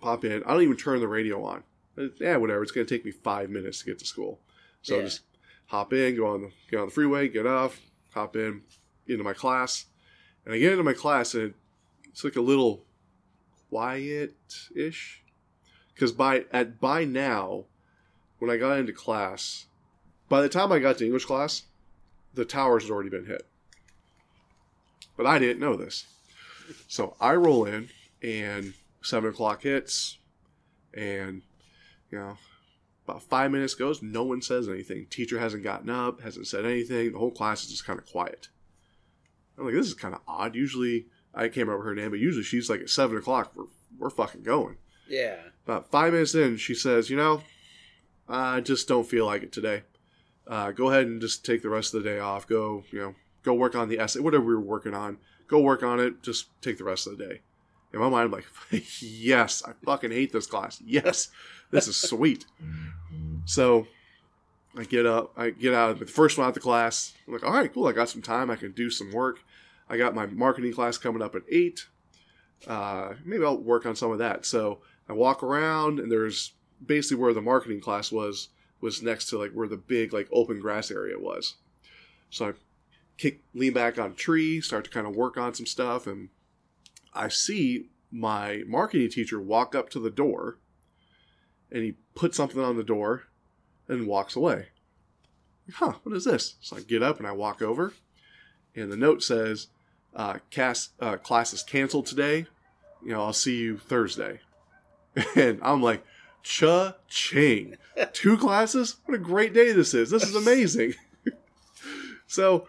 pop in. I don't even turn the radio on. Yeah, whatever. It's gonna take me five minutes to get to school. So Yeah. just hop in, go on the get on the freeway, get off, hop in into my class, and I get into my class and it's like a little quiet ish because by at by now when I got into class, by the time I got to English class, the towers had already been hit. But I didn't know this. So I roll in and seven o'clock hits and you know about five minutes goes, no one says anything. Teacher hasn't gotten up, hasn't said anything. The whole class is just kind of quiet. I'm like, this is kind of odd. Usually, I can't remember her name, but usually she's like at seven o'clock. We're we're fucking going. Yeah. About five minutes in, she says, "You know, I just don't feel like it today. Uh, go ahead and just take the rest of the day off. Go, you know, go work on the essay, whatever we were working on. Go work on it. Just take the rest of the day." In my mind, I'm like, "Yes, I fucking hate this class. Yes, this is sweet." So I get up, I get out of the first one out of the class. I'm like, all right, cool. I got some time. I can do some work. I got my marketing class coming up at eight. Uh, maybe I'll work on some of that. So I walk around, and there's basically where the marketing class was was next to like where the big like open grass area was. So I kick, lean back on a tree, start to kind of work on some stuff, and I see my marketing teacher walk up to the door, and he puts something on the door, and walks away. Huh? What is this? So I get up and I walk over, and the note says, uh, "Cast uh, class is canceled today. You know, I'll see you Thursday." And I'm like, "Cha-ching! Two classes? What a great day this is! This is amazing." so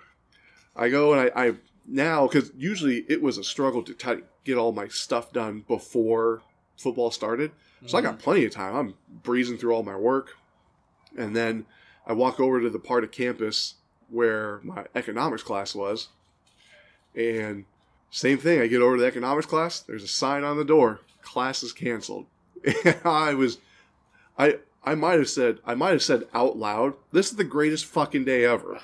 I go and I, I now because usually it was a struggle to t- get all my stuff done before football started. So I got mm-hmm. plenty of time. I'm breezing through all my work. And then I walk over to the part of campus where my economics class was. And same thing, I get over to the economics class, there's a sign on the door, class is canceled. And I was I I might have said I might have said out loud, this is the greatest fucking day ever.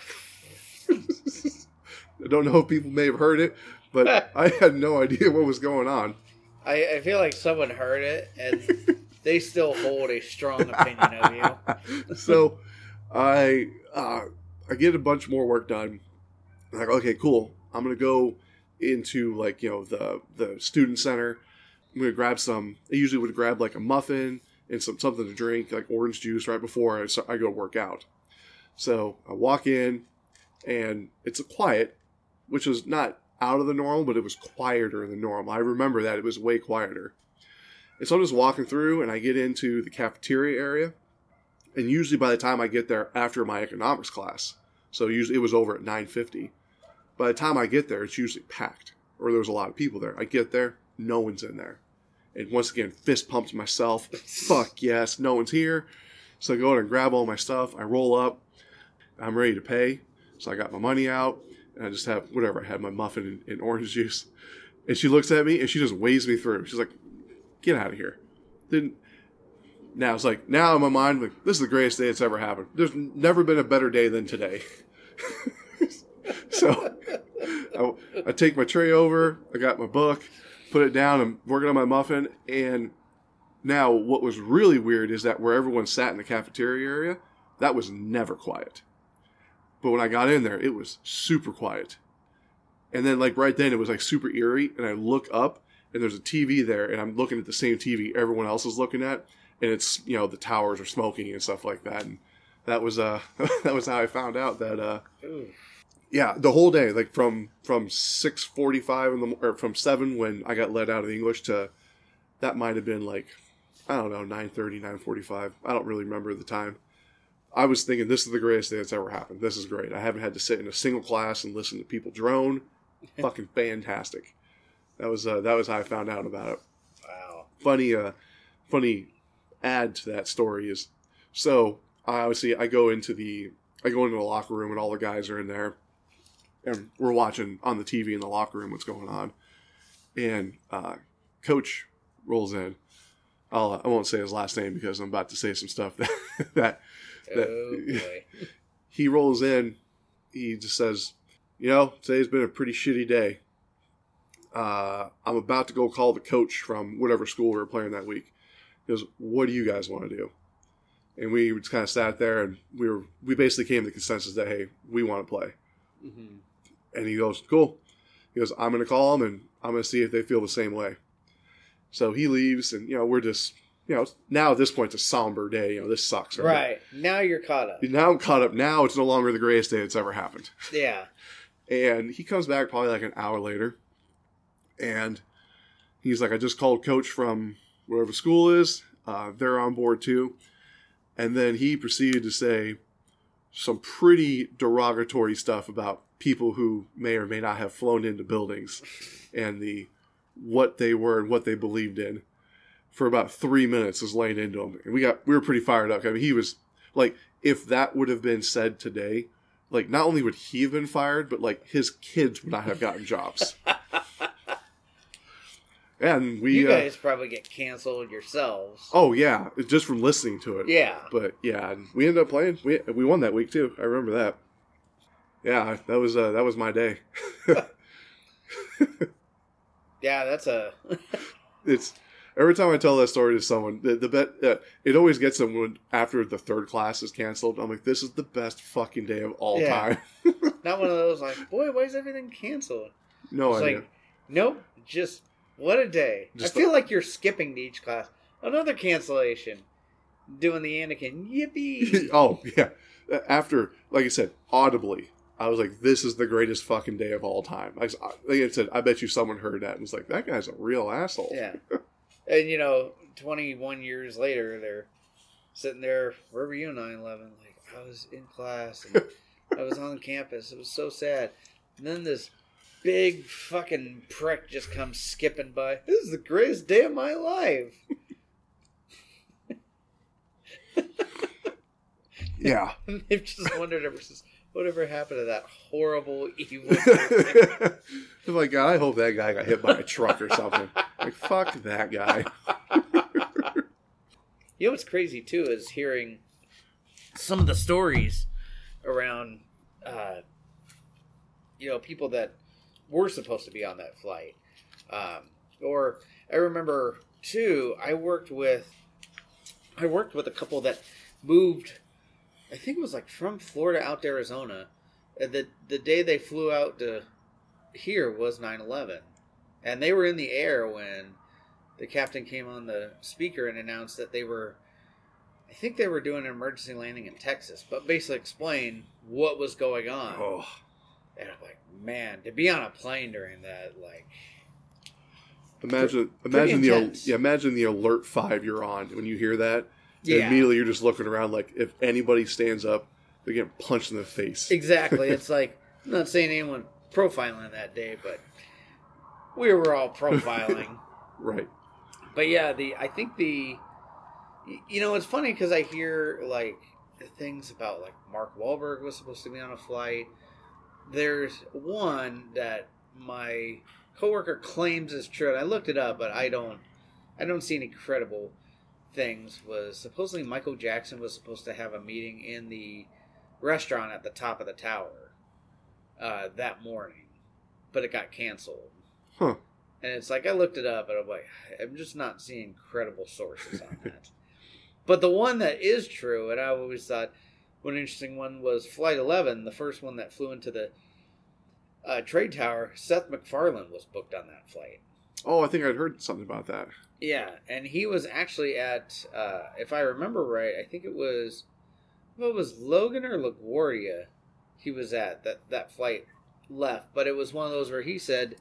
I don't know if people may have heard it, but I had no idea what was going on. I, I feel like someone heard it and they still hold a strong opinion of you. so I uh, I get a bunch more work done. I'm like, okay, cool. I'm gonna go into like you know the the student center. I'm gonna grab some. I usually would grab like a muffin and some something to drink, like orange juice, right before I, I go work out. So I walk in, and it's a quiet, which was not out of the normal, but it was quieter than normal. I remember that it was way quieter. And so I'm just walking through, and I get into the cafeteria area, and usually by the time I get there after my economics class, so usually it was over at 9:50. By the time I get there, it's usually packed, or there's a lot of people there. I get there, no one's in there, and once again, fist pumped myself. Fuck yes, no one's here. So I go in and grab all my stuff. I roll up. I'm ready to pay. So I got my money out, and I just have whatever I had my muffin and, and orange juice, and she looks at me and she just waves me through. She's like, "Get out of here." Didn't. Now it's like now in my mind, like this is the greatest day that's ever happened. There's never been a better day than today. so I, I take my tray over. I got my book, put it down. I'm working on my muffin, and now what was really weird is that where everyone sat in the cafeteria area, that was never quiet. But when I got in there, it was super quiet. And then like right then it was like super eerie and I look up and there's a TV there and I'm looking at the same TV everyone else is looking at and it's, you know, the towers are smoking and stuff like that and that was uh that was how I found out that uh yeah, the whole day like from from 6:45 in the or from 7 when I got let out of the English to that might have been like I don't know, 9:30, 9:45. I don't really remember the time. I was thinking this is the greatest thing that's ever happened. This is great. I haven't had to sit in a single class and listen to people drone. Fucking fantastic. That was uh, that was how I found out about it. Wow. Funny uh funny add to that story is so I obviously I go into the I go into the locker room and all the guys are in there and we're watching on the TV in the locker room what's going on. And uh, coach rolls in. I'll, I won't say his last name because I'm about to say some stuff that, that That- Oh boy. he rolls in. He just says, "You know, today's been a pretty shitty day. Uh, I'm about to go call the coach from whatever school we were playing that week. He goes, "What do you guys want to do?" And we just kind of sat there, and we were we basically came to the consensus that hey, we want to play. Mhm. And he goes, "Cool." He goes, "I'm going to call them, and I'm going to see if they feel the same way." So he leaves, and you know we're just you know now at this point it's a somber day. You know this sucks. Right. Now you're caught up. Now I'm caught up. Now it's no longer the greatest day that's ever happened. Yeah. And he comes back probably like an hour later, and he's like, "I just called coach from wherever school is. Uh, they're on board too." And then he proceeded to say some pretty derogatory stuff about people who may or may not have flown into buildings and the what they were and what they believed in for about three minutes was laying into him and we got we were pretty fired up i mean he was like if that would have been said today like not only would he have been fired but like his kids would not have gotten jobs and we you uh, guys probably get canceled yourselves. oh yeah just from listening to it Yeah. but yeah, we ended up playing. We we won that week too. I remember that. Yeah, that was uh, that was my day. Yeah, that's a It's every time I tell that story to someone, the, the bet uh, it always gets them when after the third class is canceled. I'm like, this is the best fucking day of all Yeah. time. not one of those like, boy, why is everything canceled? no it's idea. like, nope, just what a day. Just I feel like you're skipping to each class. Another cancellation. Doing the Anakin. Yippee. oh yeah. After, like I said, audibly, I was like, "This is the greatest fucking day of all time." I, like I said, I bet you someone heard that and was like, "That guy's a real asshole." yeah. And, you know, 21 years later, they're sitting there. Where were you 9 11? Like, I was in class and I was on campus. It was so sad. And then this big fucking prick just comes skipping by. This is the greatest day of my life. Yeah. They've just wondered ever since whatever happened to that horrible, evil. like, God, I hope that guy got hit by a truck or something. Like, fuck that guy. you know what's crazy too is hearing some of the stories around, uh, you know, people that were supposed to be on that flight. Um, or I remember too, I worked with, I worked with a couple that moved. I think it was like from Florida out to Arizona. And the the day they flew out to here was 9-11 and they were in the air when the captain came on the speaker and announced that they were i think they were doing an emergency landing in texas but basically explain what was going on Oh, and i'm like man to be on a plane during that like imagine, imagine the yeah, imagine the alert five you're on when you hear that. Yeah immediately you're just looking around like if anybody stands up, they're getting punched in the face. exactly it's like i'm not saying anyone profiling that day but we were all profiling Right. But yeah, the I think the you know it's funny because I hear like things about like Mark Wahlberg was supposed to be on a flight. there's one that my coworker claims is true, and I looked it up, but I don't, I don't see any credible things. Was supposedly Michael Jackson was supposed to have a meeting in the restaurant at the top of the tower uh, that morning, but it got canceled. Huh. And it's like I looked it up, and I'm like, I'm just not seeing credible sources on that. but the one that is true, and I always thought one interesting one was Flight 11, the first one that flew into the uh, trade tower. Seth MacFarlane was booked on that flight. Oh, I think I'd heard something about that. Yeah, and he was actually at, uh, if I remember right, I think it was, what was Logan or LaGuardia? He was at that that flight left, but it was one of those where he said,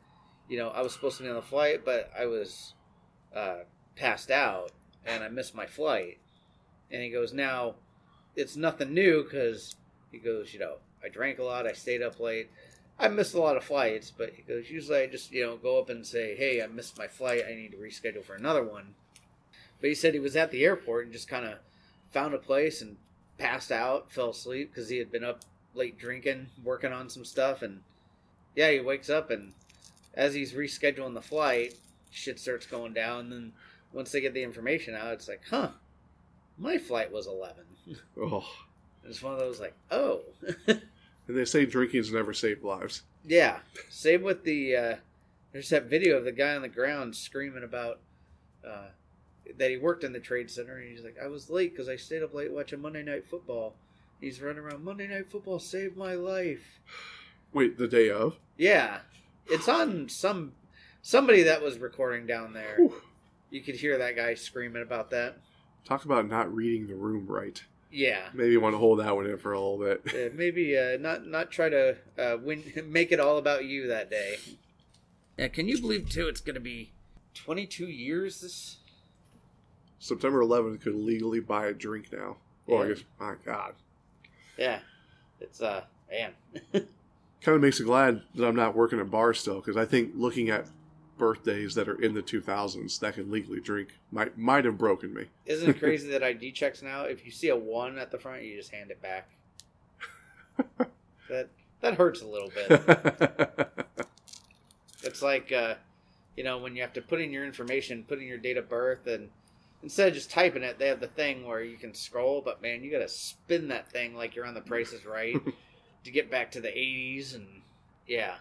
you know, I was supposed to be on the flight, but I was uh, passed out and I missed my flight. And he goes, now it's nothing new because he goes, you know, I drank a lot, I stayed up late. I missed a lot of flights, but he goes, usually I just, you know, go up and say, hey, I missed my flight. I need to reschedule for another one. But he said he was at the airport and just kind of found a place and passed out, fell asleep because he had been up late drinking, working on some stuff. And yeah, he wakes up and as he's rescheduling the flight, shit starts going down. And then once they get the information out, it's like, huh, my flight was 11. Oh, It's one of those like, oh, and they say drinking's never saved lives. yeah. Same with the. Uh, there's that video of the guy on the ground screaming about uh, that he worked in the trade center, and he's like, I was late because I stayed up late watching Monday Night Football. He's running around. Monday Night Football saved my life. Wait, the day of? Yeah, it's on some somebody that was recording down there. Whew. You could hear that guy screaming about that. Talk about not reading the room right. Yeah. Maybe want to hold that one in for a little bit. Uh, maybe uh, not not try to uh, win, make it all about you that day. Yeah, can you believe too? It's going to be 22 years. This September 11th could legally buy a drink now. Well, I guess, my God. yeah, it's uh man. Kind of makes me glad that I'm not working at bars still, because I think looking at birthdays that are in the 2000s that can legally drink might might have broken me. Isn't it crazy that ID checks now? If you see a one at the front, you just hand it back. that that hurts a little bit. It's like, uh, you know, when you have to put in your information, put in your date of birth, and instead of just typing it, they have the thing where you can scroll. But man, you got to spin that thing like you're on The Price is Right to get back to the '80s, and yeah,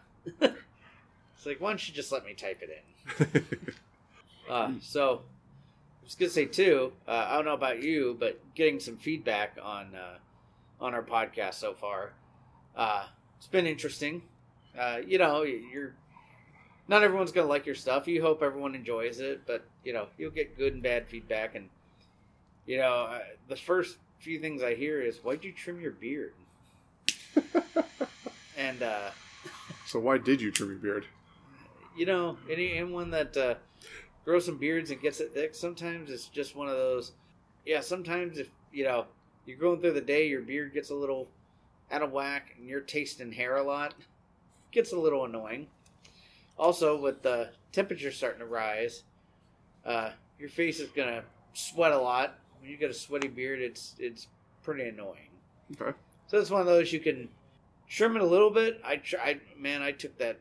it's like why don't you just let me type it in? Uh, so I was gonna say too. Uh, I don't know about you, but getting some feedback on uh, on our podcast so far, uh, it's been interesting. Uh, you know, you're not everyone's gonna like your stuff. You hope everyone enjoys it, but you know you'll get good and bad feedback. And you know, uh, the first few things I hear is, "Why'd you trim your beard?" and uh, so why did you trim your beard? You know, any anyone that uh, grows some beards and gets it thick, sometimes it's just one of those. Yeah, sometimes if you know you're going through the day, your beard gets a little out of whack, and you're tasting hair a lot, gets a little annoying. Also, with the temperature starting to rise, uh, your face is gonna sweat a lot. When you get a sweaty beard, it's it's pretty annoying. Okay. So it's one of those you can trim it a little bit. I tried, man. I took that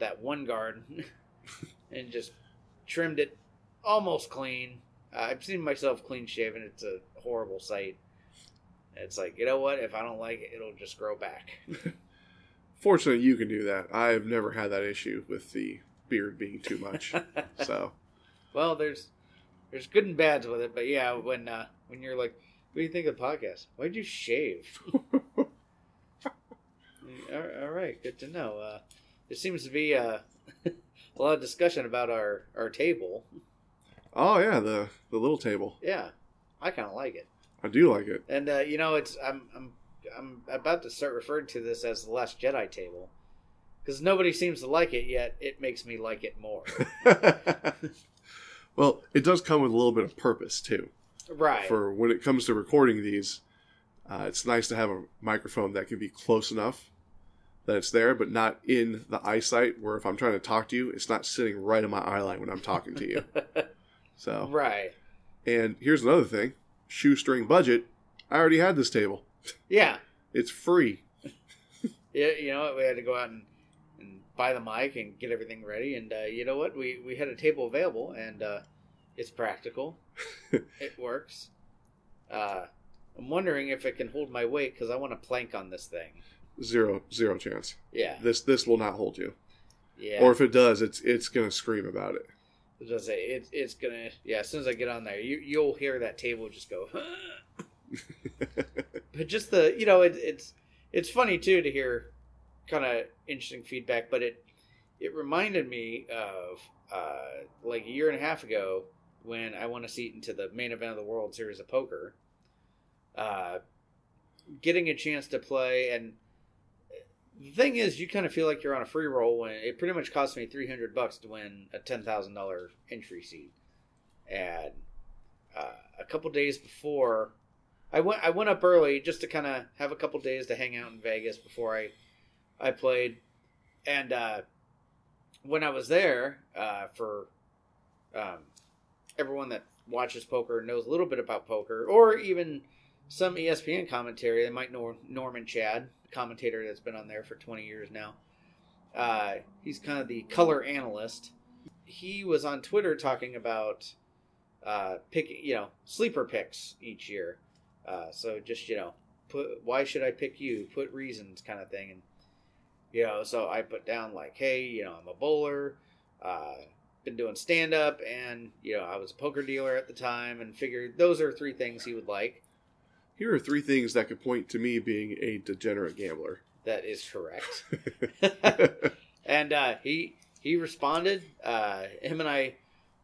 that one guard and just trimmed it almost clean. Uh, I've seen myself clean shaven. It's a horrible sight. It's like you know what? If I don't like it, it'll just grow back. Fortunately, you can do that. I've never had that issue with the beard being too much. so, well, there's there's good and bads with it, but yeah, when uh, when you're like, what do you think of the podcast? Why'd you shave? all, all right, good to know. Uh, there seems to be uh, a lot of discussion about our our table. oh yeah, the the little table. Yeah, I kind of like it, I do like it. and uh, you know, it's I'm I'm I'm about to start referring to this as the Last Jedi table because nobody seems to like it yet. It makes me like it more. well, it does come with a little bit of purpose too. right. For when it comes to recording these, uh, it's nice to have a microphone that can be close enough that it's there, but not in the eyesight. Where if I'm trying to talk to you, it's not sitting right in my eye line when I'm talking to you. So, right. and here's another thing: shoestring budget. I already had this table. Yeah. It's free. Yeah, you know, we had to go out and, and buy the mic and get everything ready. And uh, you know what? We we had a table available, and uh, it's practical. it works. Uh, I'm wondering if it can hold my weight because I want to plank on this thing. Zero zero chance. Yeah, This this will not hold you. yeah. Or if it does, it's it's gonna scream about it. Does say it, it's gonna yeah. As soon as I get on there, you you'll hear that table just go. but just the you know it, it's it's funny too to hear kind of interesting feedback. But it it reminded me of uh, like a year and a half ago when I won a seat into the main event of the World Series of Poker. Uh, getting a chance to play and the thing is, you kind of feel like you're on a free roll when it pretty much cost me three hundred bucks to win a ten thousand dollar entry seat, and uh, a couple days before, I went I went up early just to kind of have a couple days to hang out in Vegas before I I played, and uh, when I was there uh, for um, everyone that watches poker knows a little bit about poker, or even some ESPN commentary. They might know Norman Chad, commentator that's been on there for 20 years now. Uh, he's kind of the color analyst. He was on Twitter talking about uh, picking, you know, sleeper picks each year. Uh, so just you know, put why should I pick you? Put reasons, kind of thing, and you know, so I put down like, hey, you know, I'm a bowler. Uh, been doing stand up, and you know, I was a poker dealer at the time, and figured those are three things he would like. Here are three things that could point to me being a degenerate gambler. That is correct. and uh, he he responded. Uh, him and I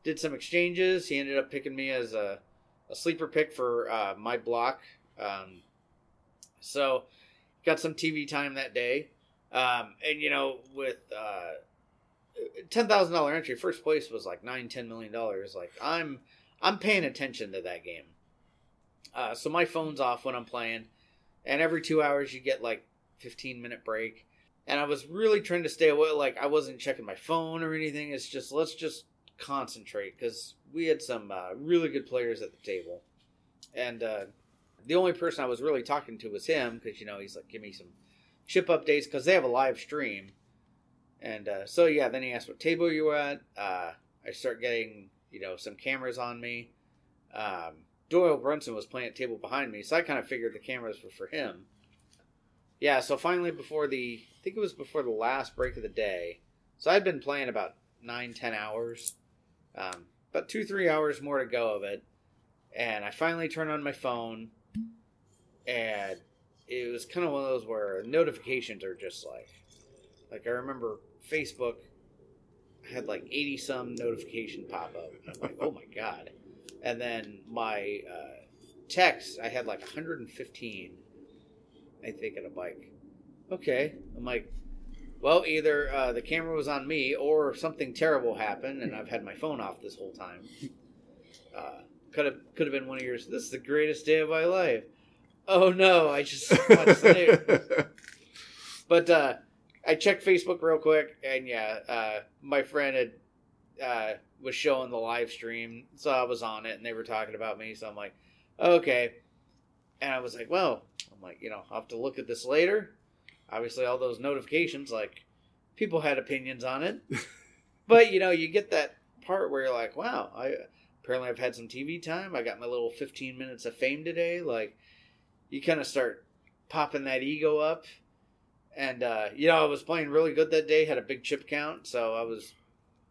did some exchanges. He ended up picking me as a, a sleeper pick for uh, my block. Um, so got some TV time that day. Um, and you know, with uh, ten thousand dollar entry, first place was like nine, ten million dollars. Like I'm I'm paying attention to that game. Uh, so my phone's off when I'm playing, and every two hours you get like 15 minute break. And I was really trying to stay away. Like I wasn't checking my phone or anything. It's just let's just concentrate because we had some uh, really good players at the table, and uh, the only person I was really talking to was him because you know he's like give me some chip updates because they have a live stream. And uh, so yeah, then he asked what table you were at. Uh, I start getting you know some cameras on me. Um, Doyle Brunson was playing at table behind me, so I kind of figured the cameras were for him. Yeah, so finally before the I think it was before the last break of the day. So I'd been playing about nine, ten hours. Um, about two, three hours more to go of it. And I finally turned on my phone and it was kind of one of those where notifications are just like like I remember Facebook had like 80 some notification pop up. I'm like, oh my god. And then my uh, text, I had like 115 I think, and I'm like, okay. I'm like, well, either uh, the camera was on me or something terrible happened, and I've had my phone off this whole time. Uh, could have could have been one of yours. This is the greatest day of my life. Oh no, I just watched the news. But uh, I checked Facebook real quick, and yeah, uh, my friend had uh, was showing the live stream, so I was on it, and they were talking about me. So I'm like, okay. And I was like, well, I'm like, you know, I'll have to look at this later. Obviously, all those notifications, like, people had opinions on it. but, you know, you get that part where you're like, wow, I apparently I've had some TV time. I got my little 15 minutes of fame today. Like, you kind of start popping that ego up. And, uh, you know, I was playing really good that day, had a big chip count. So I was,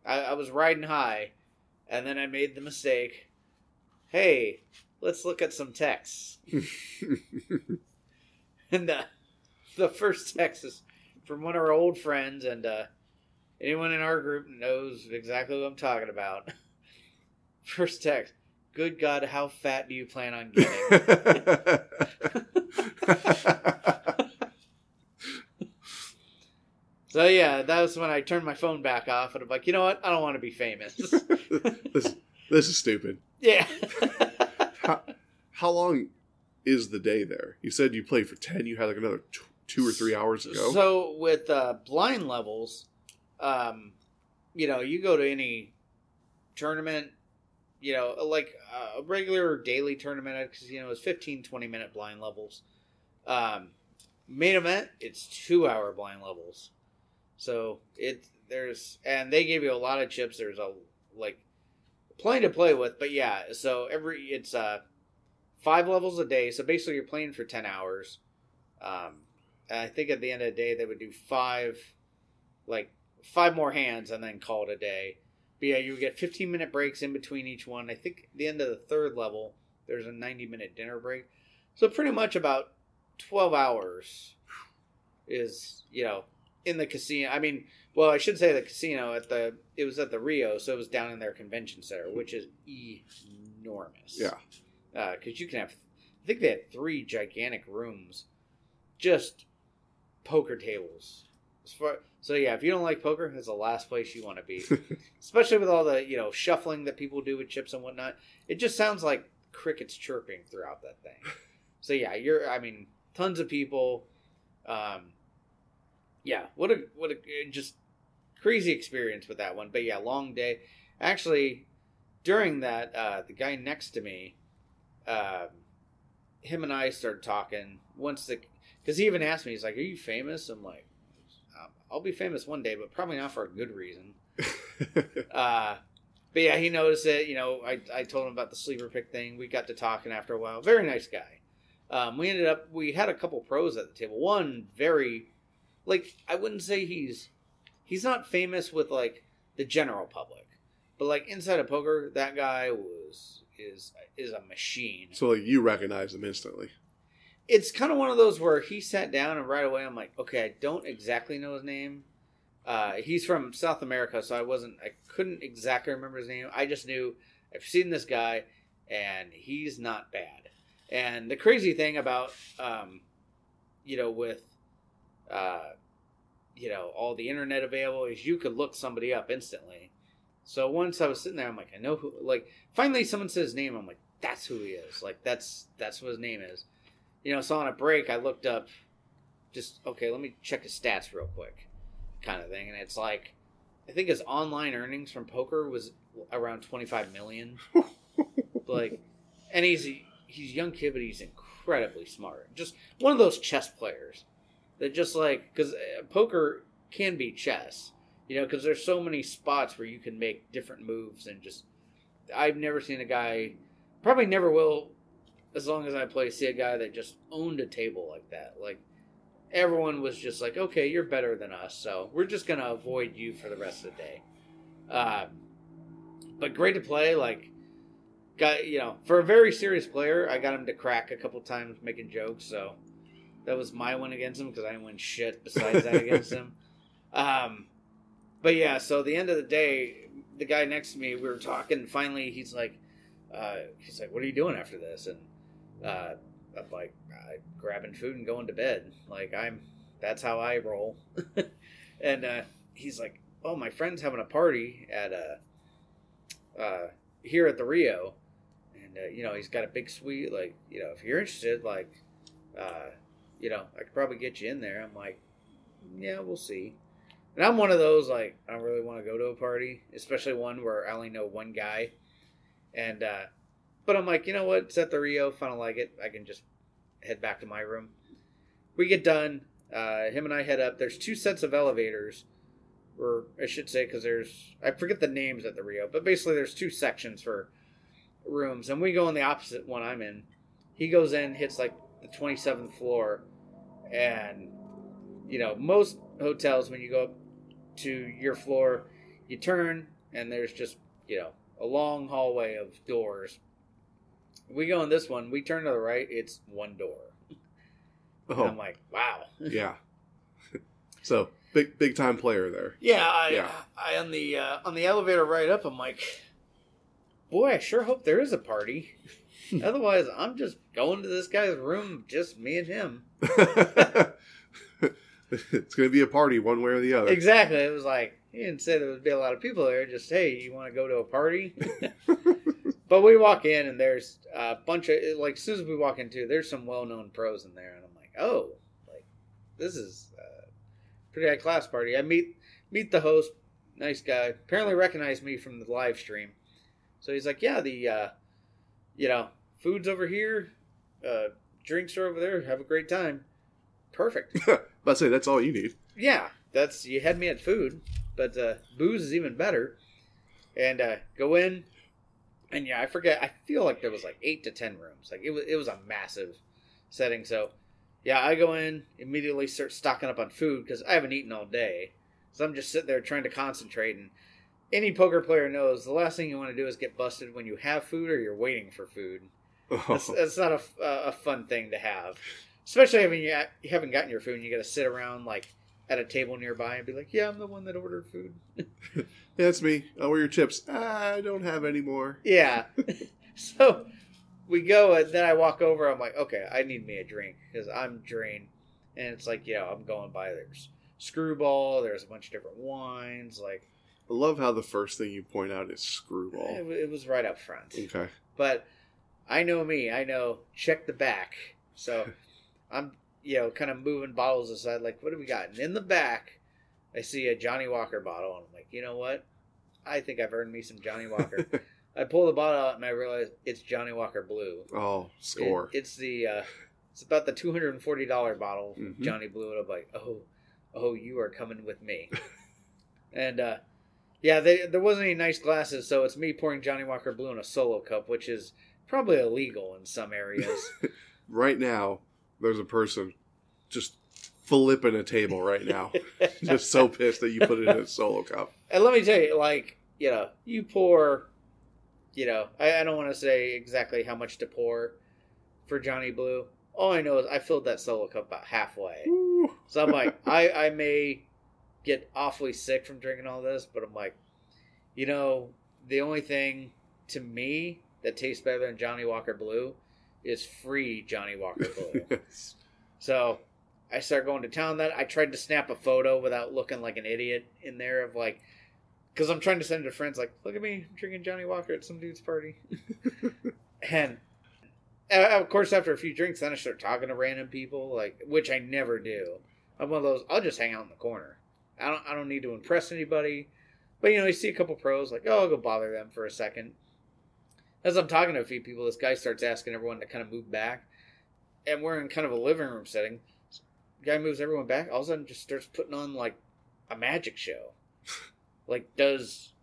I, I was riding high. And then I made the mistake. Hey, let's look at some texts. and uh, the first text is from one of our old friends, and uh, anyone in our group knows exactly what I'm talking about. First text: Good God, how fat do you plan on getting? so yeah, that was when I turned my phone back off, and I'm like, you know what? I don't want to be famous. this, this is stupid. yeah. How, how long is the day there? You said you played for 10. You had like another t- two or three hours to go. So with uh, blind levels, um, you know, you go to any tournament, you know, like uh, a regular daily tournament, because, you know, it's 15, 20 minute blind levels. Um, main event, it's two hour blind levels. So it there's and they gave you a lot of chips. There's a like plenty to play with, but yeah. So every it's uh five levels a day. So basically, you're playing for ten hours. Um, I think at the end of the day, they would do five, like five more hands, and then call it a day. But yeah, you get 15 minute breaks in between each one. I think at the end of the third level, there's a 90 minute dinner break. So pretty much about 12 hours is you know in the casino. I mean, well, I should say the casino at the it was at the Rio, so it was down in their convention center, which is enormous. Yeah. because uh, you can have. I think they had three gigantic rooms, just poker tables. Far, so yeah, if you don't like poker, it's the last place you want to be. Especially with all the you know shuffling that people do with chips and whatnot. It just sounds like crickets chirping throughout that thing. So yeah, you're. I mean, tons of people. Um, yeah, what a what a just crazy experience with that one. But yeah, long day. Actually, during that, uh, the guy next to me, um, him and I started talking. Once the because he even asked me, he's like, "Are you famous?" I'm like, um, "I'll be famous one day, but probably not for a good reason." uh, but yeah, he noticed it. You know, I I told him about the sleeper pick thing. We got to talking after a while. Very nice guy. Um, we ended up we had a couple pros at the table. One very like I wouldn't say he's he's not famous with like the general public, but like inside of poker, that guy was is is a machine. so like you recognize him instantly. It's kind of one of those where he sat down and right away I'm like, okay, I don't exactly know his name. Uh, he's from South America, so I wasn't I couldn't exactly remember his name. I just knew I've seen this guy, and he's not bad. And the crazy thing about, um, you know, with, uh, you know, all the internet available is you could look somebody up instantly. So once I was sitting there, I'm like, I know who. Like, finally, someone says his name. I'm like, that's who he is. Like, that's that's what his name is. You know, so on a break, I looked up, just okay, let me check his stats real quick, kind of thing. And it's like, I think his online earnings from poker was around 25 million. like, and he's he's a young kid, but he's incredibly smart. Just one of those chess players that just like because poker can be chess, you know, because there's so many spots where you can make different moves and just. I've never seen a guy, probably never will, as long as I play, see a guy that just owned a table like that. Like everyone was just like, okay, you're better than us, so we're just gonna avoid you for the rest of the day. Um, but great to play. Like got you know for a very serious player, I got him to crack a couple times making jokes. So that was my win against him because I didn't win shit besides that against him. Um, but yeah, so the end of the day, the guy next to me, we were talking. And finally, he's like, uh, he's like, "What are you doing after this?" And uh, I'm like, uh, "Grabbing food and going to bed." Like I'm, that's how I roll. and uh, he's like, "Oh, my friend's having a party at uh, uh, here at the Rio." and uh, you know he's got a big suite. Like you know, if you're interested, like uh, you know, I could probably get you in there. I'm like, yeah, we'll see. And I'm one of those like I don't really want to go to a party, especially one where I only know one guy. And uh, but I'm like, you know what? It's at the Rio. If I don't like it, I can just head back to my room. We get done. Uh, him and I head up. There's two sets of elevators, or I should say, because there's I forget the names at the Rio, but basically there's two sections for rooms, and we go in the opposite one I'm in. He goes in, hits like the 27th floor, and you know most hotels when you go up to your floor, you turn and there's just you know a long hallway of doors. We go in this one, we turn to the right, it's one door. And I'm Oh like, wow. yeah. so big big time player there. Yeah, I, Yeah. I on the uh, on the elevator right up, I'm like, boy, I sure hope there is a party. Otherwise, I'm just going to this guy's room, just me and him. it's going to be a party one way or the other. Exactly. It was like he didn't say there would be a lot of people there. Just hey, you want to go to a party? but we walk in and there's a bunch of like as soon as we walk into, there's some well-known pros in there, and I'm like, oh, like this is a pretty high class party. I meet meet the host, nice guy. Apparently recognized me from the live stream, so he's like, yeah, the uh, you know food's over here, uh, drinks are over there. Have a great time. perfect. but say that's all you need. yeah, that's you had me at food, but uh, booze is even better. And uh, go in, and yeah, I forget. I feel like there was like eight to ten rooms. Like it was, it was a massive setting. So yeah, I go in immediately, start stocking up on food because I haven't eaten all day. So I'm just sitting there trying to concentrate. And any poker player knows the last thing you want to do is get busted when you have food or you're waiting for food. That's, oh. that's not a, a fun thing to have, especially when you, you haven't gotten your food and you got to sit around like at a table nearby and be like, "Yeah, I'm the one that ordered food." yeah, it's me. Oh, where are your chips? I don't have any more. Yeah. so we go, and then I walk over. I'm like, okay, I need me a drink because I'm drained. And it's like, yeah, I'm going by. There's Screwball. There's a bunch of different wines. Like, I love how the first thing you point out is screwball. it was right up front. Okay. But I know me. I know check the back. So I'm, you know, kind of moving bottles aside. Like, what do we got? And in the back, I see a Johnnie Walker bottle, and I'm like, you know what? I think I've earned me some Johnnie Walker. I pull the bottle out and I realize it's Johnnie Walker Blue. oh, score. It- it's the uh, it's about the two hundred and forty dollar bottle Mhm. Johnny Blue, and I'm like, oh, oh, you are coming with me. and uh, yeah, they, there wasn't any nice glasses, so it's me pouring Johnnie Walker Blue in a solo cup, which is probably illegal in some areas. right now, there's a person just flipping a table right now. just so pissed that you put it in a solo cup. and let me tell you, like you know, you pour, you know, I, I don't want to say exactly how much to pour for Johnny Blue. All I know is I filled that solo cup about halfway. Woo. So I'm like, I, I may get awfully sick from drinking all this, but I'm like, you know, the only thing to me that tastes better than Johnnie Walker Blue is free Johnnie Walker Blue. so I start going to town. That I tried to snap a photo without looking like an idiot in there of like, because I'm trying to send it to friends like, look at me drinking Johnnie Walker at some dude's party, and. uh, Of course, after a few drinks, then I start talking to random people, like which I never do. I'm one of those. I'll just hang out in the corner. I don't. I don't need to impress anybody. But you know, you see a couple pros, like, oh, I'll go bother them for a second. As I'm talking to a few people, this guy starts asking everyone to kind of move back, and we're in kind of a living room setting. Guy moves everyone back. All of a sudden, just starts putting on like a magic show, like does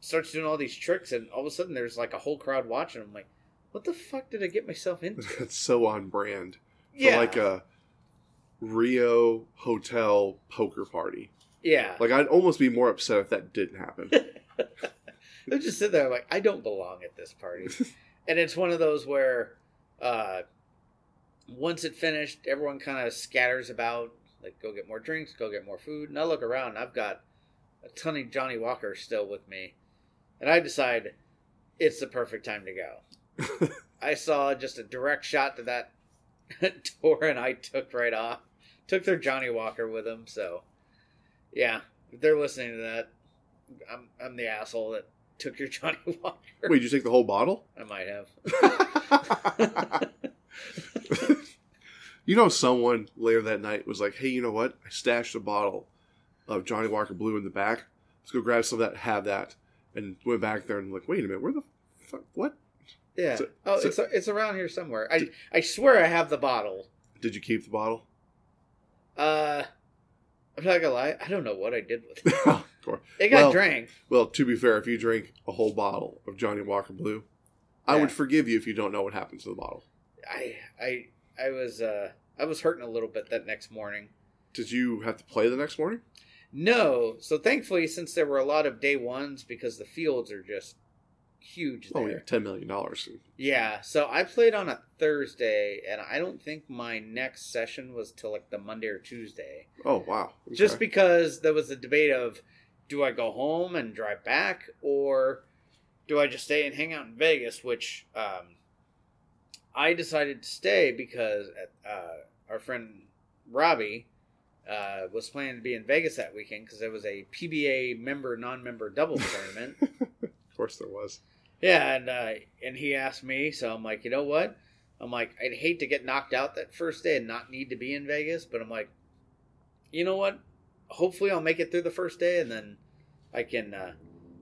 starts doing all these tricks, and all of a sudden, there's like a whole crowd watching. I'm like, what the fuck did I get myself into? That's so on brand. For yeah, like a Rio hotel poker party. Yeah. Like I'd almost be more upset if that didn't happen. I just sit there like I don't belong at this party, and it's one of those where uh, once it finished, everyone kind of scatters about, like go get more drinks, go get more food, and I look around, I've got a ton of Johnnie Walker still with me, and I decide it's the perfect time to go. I saw just a direct shot to that door, and I took right off. Took their Johnnie Walker with them, so yeah, if they're listening to that, I'm I'm the asshole that took your Johnnie Walker. Wait, did you take the whole bottle? I might have. you know, someone later that night was like, "Hey, you know what? I stashed a bottle of Johnnie Walker Blue in the back. Let's go grab some of that. Have that." And went back there and like, "Wait a minute, where the fuck? What? Yeah. So- oh, so- it's it's around here somewhere. I I swear I have the bottle. Did you keep the bottle?" Uh, I'm not gonna lie. I don't know what I did with it. Of course. It got Well- drank. Well, to be fair, if you drink a whole bottle of Johnnie Walker Blue, I Yeah. would forgive you if you don't know what happened to the bottle. I I I was uh I was hurting a little bit that next morning. Did you have to play the next morning? No, so thankfully, since there were a lot of day ones, because the fields are just huge there. Oh yeah, ten million dollars. Yeah, so I played on a Thursday, and I don't think my next session was till like the Monday or Tuesday. Oh wow. Just because there was a debate of do I go home and drive back, or do I just stay and hang out in Vegas? Which um, I decided to stay because uh, our friend Robbie uh, was planning to be in Vegas that weekend because there was a PBA member non-member double tournament. course there was. Yeah, and uh, and he asked me, so I'm like, you know what? I'm like, I'd hate to get knocked out that first day and not need to be in Vegas, but I'm like, you know what? Hopefully, I'll make it through the first day, and then I can, uh,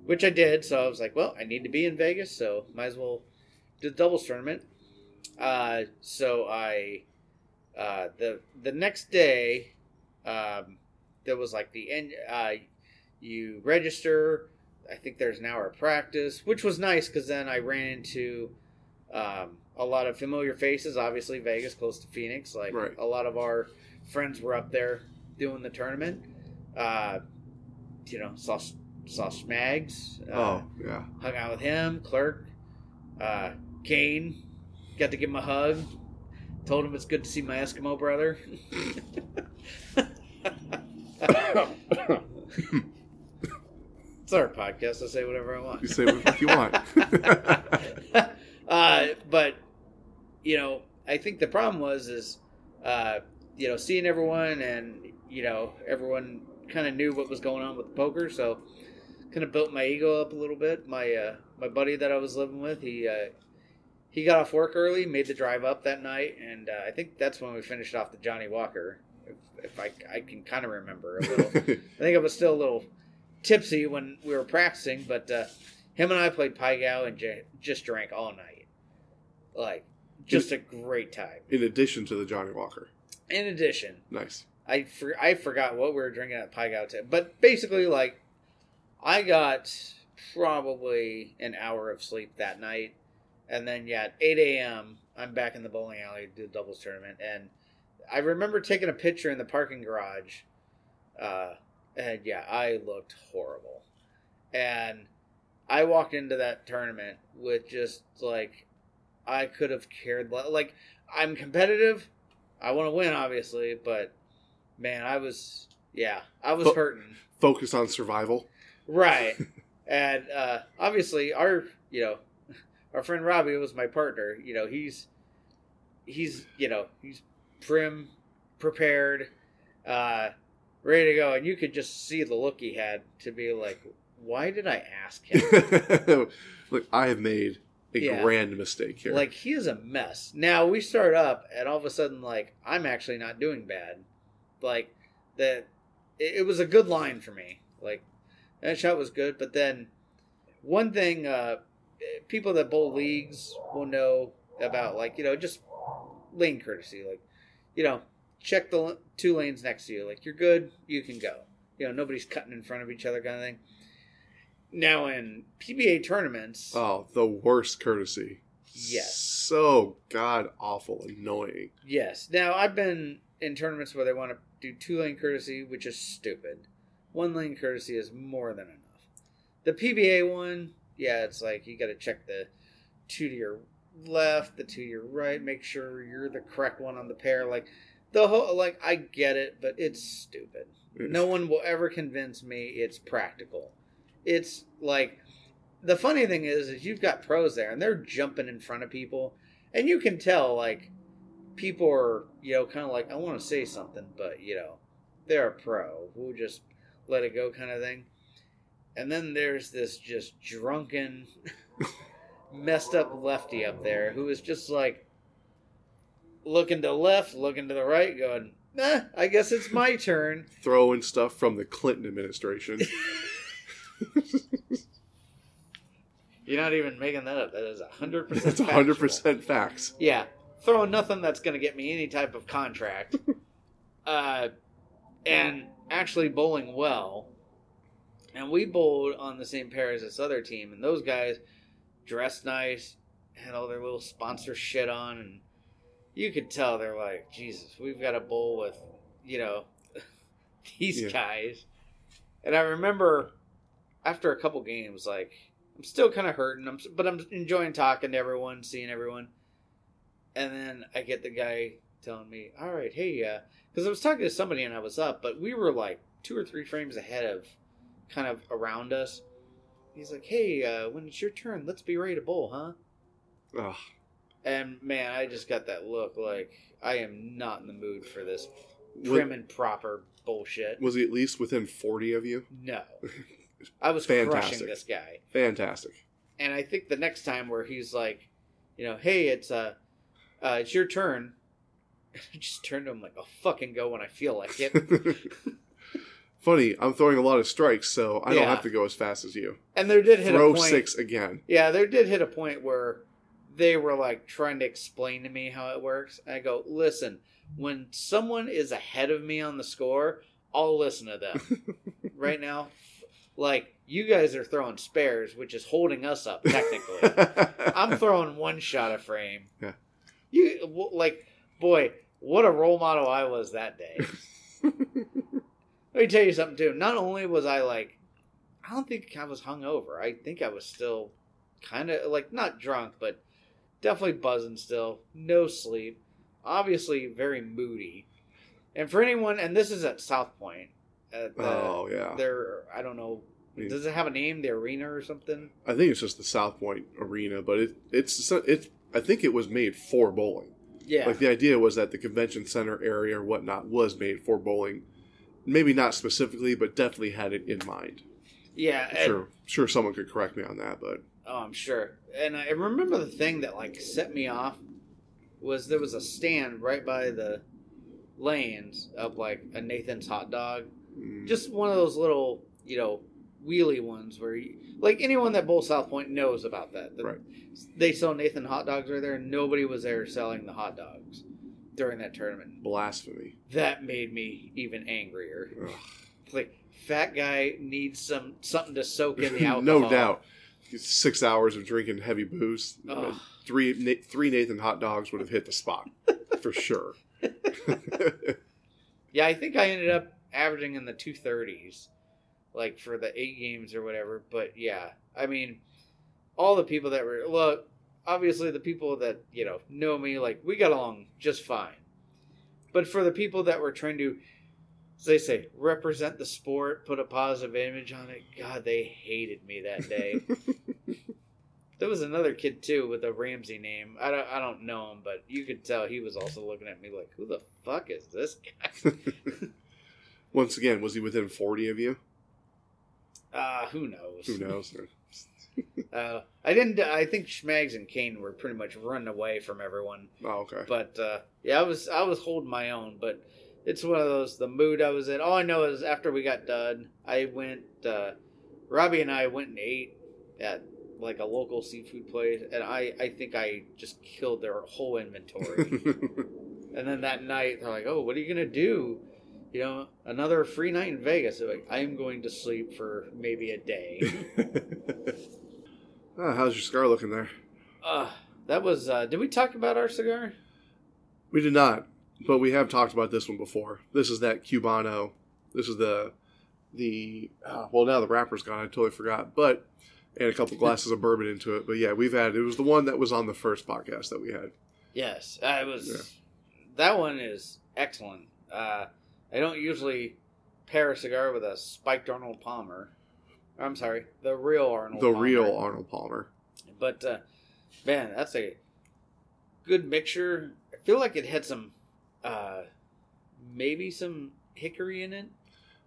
which I did. So I was like, well, I need to be in Vegas, so might as well do the doubles tournament. Uh, so I uh, the the next day, um, there was like the end. Uh, you register. I think there's an hour of practice, which was nice because then I ran into um, a lot of familiar faces. Obviously, Vegas, close to Phoenix. Like Right. a lot of our friends were up there doing the tournament. Uh, you know, saw saw Smags. Uh, oh yeah. hung out with him, Clerk, uh, Kane. Got to give him a hug. Told him it's good to see my Eskimo brother. It's our podcast. I say whatever I want. You say what you want. uh, but you know, I think the problem was is uh, you know seeing everyone and you know everyone kind of knew what was going on with the poker, so kind of built my ego up a little bit. My uh, my buddy that I was living with, he uh, he got off work early, made the drive up that night, and uh, I think that's when we finished off the Johnnie Walker. If, if I, I can kind of remember a little. I think I was still a little tipsy when we were practicing, but uh, him and I played Pai Gow and j- just drank all night. Like, just a great time. In addition to the Johnnie Walker. In addition, Nice. I for, I forgot what we were drinking at Pai Gow too. But basically, like, I got probably an hour of sleep that night, and then yeah, at eight a.m. I'm back in the bowling alley to do the doubles tournament, and I remember taking a picture in the parking garage, uh, and yeah, I looked horrible, and I walked into that tournament with just like I could have cared le- like I'm competitive. I want to win, obviously, but man, I was yeah, I was But- hurting. Focus on survival. Right. and uh, obviously our you know our friend Robbie was my partner. You know, he's he's you know, he's prim, prepared, uh, ready to go, and you could just see the look he had to be like, Why did I ask him? Look, I have made a Yeah. grand mistake here. Like he is a mess. Now we start up, and all of a sudden, like I'm actually not doing bad. Like that, it, it was a good line for me. Like that shot was good, but then one thing, uh, people that bowl leagues will know about, like you know, just lane courtesy. Like you know, check the two lanes next to you. Like you're good, you can go. You know, nobody's cutting in front of each other, kind of thing. Now in PBA tournaments, oh, the worst courtesy. Yes. So god awful annoying. Yes. Now I've been in tournaments where they want to do two lane courtesy, which is stupid. One lane courtesy is more than enough. The PBA one, yeah, it's like you got to check the two to your left, the two to your right, make sure you're the correct one on the pair. Like the whole, like I get it, but it's stupid. No one will ever convince me it's practical. It's like the funny thing is, is you've got pros there and they're jumping in front of people, and you can tell like people are you know kind of like I want to say something, but you know they're a pro. We'll just let it go, kind of thing. And then there's this just drunken, messed up lefty up there who is just like looking to the left, looking to the right, going, "Nah, I guess it's my turn." Throwing stuff from the Clinton administration. You're not even making that up. That is hundred percent. That's hundred percent facts. Yeah, throwing nothing that's going to get me any type of contract. uh, and actually bowling well. And we bowled on the same pair as this other team, and those guys dressed nice, had all their little sponsor shit on, and you could tell they're like, Jesus, we've got a bowl with, you know, these Yeah. guys. And I remember after a couple games, like I'm still kind of hurting, I'm, but I'm enjoying talking to everyone, seeing everyone. And then I get the guy telling me, "All right, hey, uh," because I was talking to somebody and I was up, but we were like two or three frames ahead of, kind of around us. He's like, "Hey, uh, when it's your turn, let's be ready to bowl, huh?" Ugh. And man, I just got that look like I am not in the mood for this prim and proper bullshit. was he at least within forty of you? No, I was crushing Fantastic. this guy. Fantastic. and I think the next time where he's like, you know, hey, it's uh, uh it's your turn. I just turned to him like, I'll fucking go when I feel like it. Funny, I'm throwing a lot of strikes, so I don't have to go as fast as you. And there did hit Throw a six again. Yeah, there did hit a point where they were like trying to explain to me how it works. I go, listen, when someone is ahead of me on the score, I'll listen to them. right now, like you guys are throwing spares, which is holding us up technically. I'm throwing one shot a frame. Yeah. You like, boy, what a role model I was that day. Let me tell you something too. Not only was I like, I don't think I was hungover. I think I was still kind of like not drunk, but definitely buzzing still. No sleep. Obviously very moody. And for anyone, and this is at South Point. At the, oh yeah. There, I don't know. Does it have a name? The arena or something? I think it's just the South Point Arena, but it it's it's I think it was made for bowling. Yeah. Like the idea was that the convention center area or whatnot was made for bowling. Maybe not specifically, but definitely had it in mind. yeah. Sure, sure, someone could correct me on that, but Oh, I'm sure. And I remember the thing that like set me off was there was a stand right by the lanes of like a Nathan's hot dog. mm, Just one of those little, you know, wheelie ones where you, like anyone that bowls South Point knows about that. The- Right. They sell Nathan hot dogs right there and nobody was there selling the hot dogs during that tournament. blasphemy. That made me even angrier. Ugh. Like fat guy needs some something to soak in the alcohol. no doubt. Six hours of drinking heavy booze. Ugh. Three Na- three Nathan hot dogs would have hit the spot for sure. Yeah, I think I ended up averaging in the two thirties, like for the eight games or whatever. But yeah, I mean, all the people that were look, obviously the people that you know know me, like we got along just fine. But for the people that were trying to, as they say, represent the sport, put a positive image on it, God, they hated me that day. there was another kid too with a Ramsey name. I don't, I don't know him, but you could tell he was also looking at me like, "Who the fuck is this guy?" Once again, was he within forty of you? Uh, who knows? Who knows? Uh, I didn't. I think Schmags and Kane were pretty much running away from everyone. Oh, okay. But uh, yeah, I was I was holding my own. But it's one of those the mood I was in. All I know is after we got done, I went. Uh, Robbie and I went and ate at like a local seafood place, and I I think I just killed their whole inventory. and then that night they're like, "Oh, what are you gonna do?" You know, another free night in Vegas. They're like, I am going to sleep for maybe a day. Ah, how's your cigar looking there? Uh, that was. Uh, did we talk about our cigar? We did not, but we have talked about this one before. This is that Cubano. This is the the uh, well now the wrapper's gone. I totally forgot, but and a couple glasses of bourbon into it. But yeah, we've had it was the one that was on the first podcast that we had. Yes, uh, it was. Yeah. That one is excellent. Uh, I don't usually pair a cigar with a spiked Arnold Palmer. I'm sorry, the real Arnold. the Palmer. real Arnold Palmer. But uh, man, that's a good mixture. I feel like it had some, uh, maybe some hickory in it.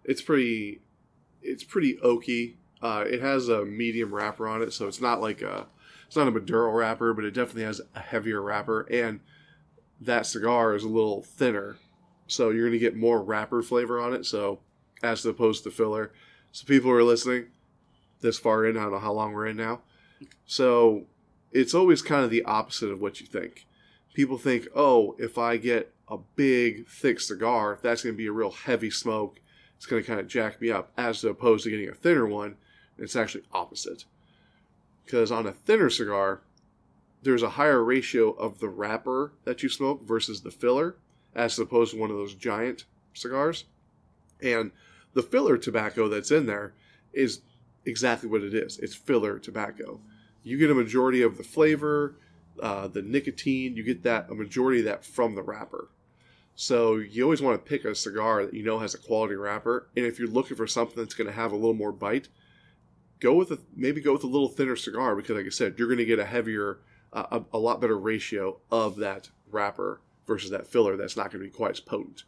It's pretty. It's pretty oaky. Uh, it has a medium wrapper on it, so it's not like a. It's not a Maduro wrapper, but it definitely has a heavier wrapper, and that cigar is a little thinner, so you're going to get more wrapper flavor on it. So, as opposed to filler, so people who are listening this far in, I don't know how long we're in now. So, it's always kind of the opposite of what you think. People think, oh, if I get a big, thick cigar, that's going to be a real heavy smoke. It's going to kind of jack me up, as opposed to getting a thinner one. It's actually opposite. Because on a thinner cigar, there's a higher ratio of the wrapper that you smoke versus the filler, as opposed to one of those giant cigars. And the filler tobacco that's in there is exactly what it is it's filler tobacco. You get a majority of the flavor, uh, the nicotine, you get that a majority of that from the wrapper. So you always want to pick a cigar that you know has a quality wrapper, and if you're looking for something that's going to have a little more bite, go with a maybe go with a little thinner cigar because, like I said, you're going to get a heavier, uh, a, a lot better ratio of that wrapper versus that filler that's not going to be quite as potent.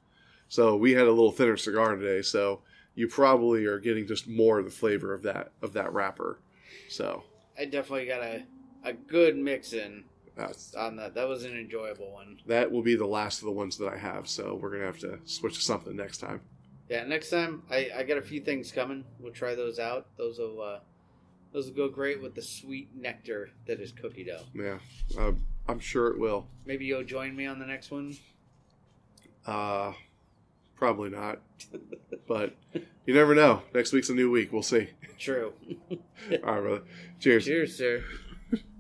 So we had a little thinner cigar today, so you probably are getting just more of the flavor of that of that wrapper. So I definitely got a a good mix in that's, on that. That was an enjoyable one. that will be the last of the ones that I have. So we're gonna have to switch to something next time. Yeah, next time I, I got a few things coming. We'll try those out. Those will uh, those will go great with the sweet nectar that is cookie dough. Yeah, uh, I'm sure it will. Maybe you'll join me on the next one. Uh, probably not. but you never know. Next week's a new week. We'll see. True. All right, brother. Cheers. Cheers, sir.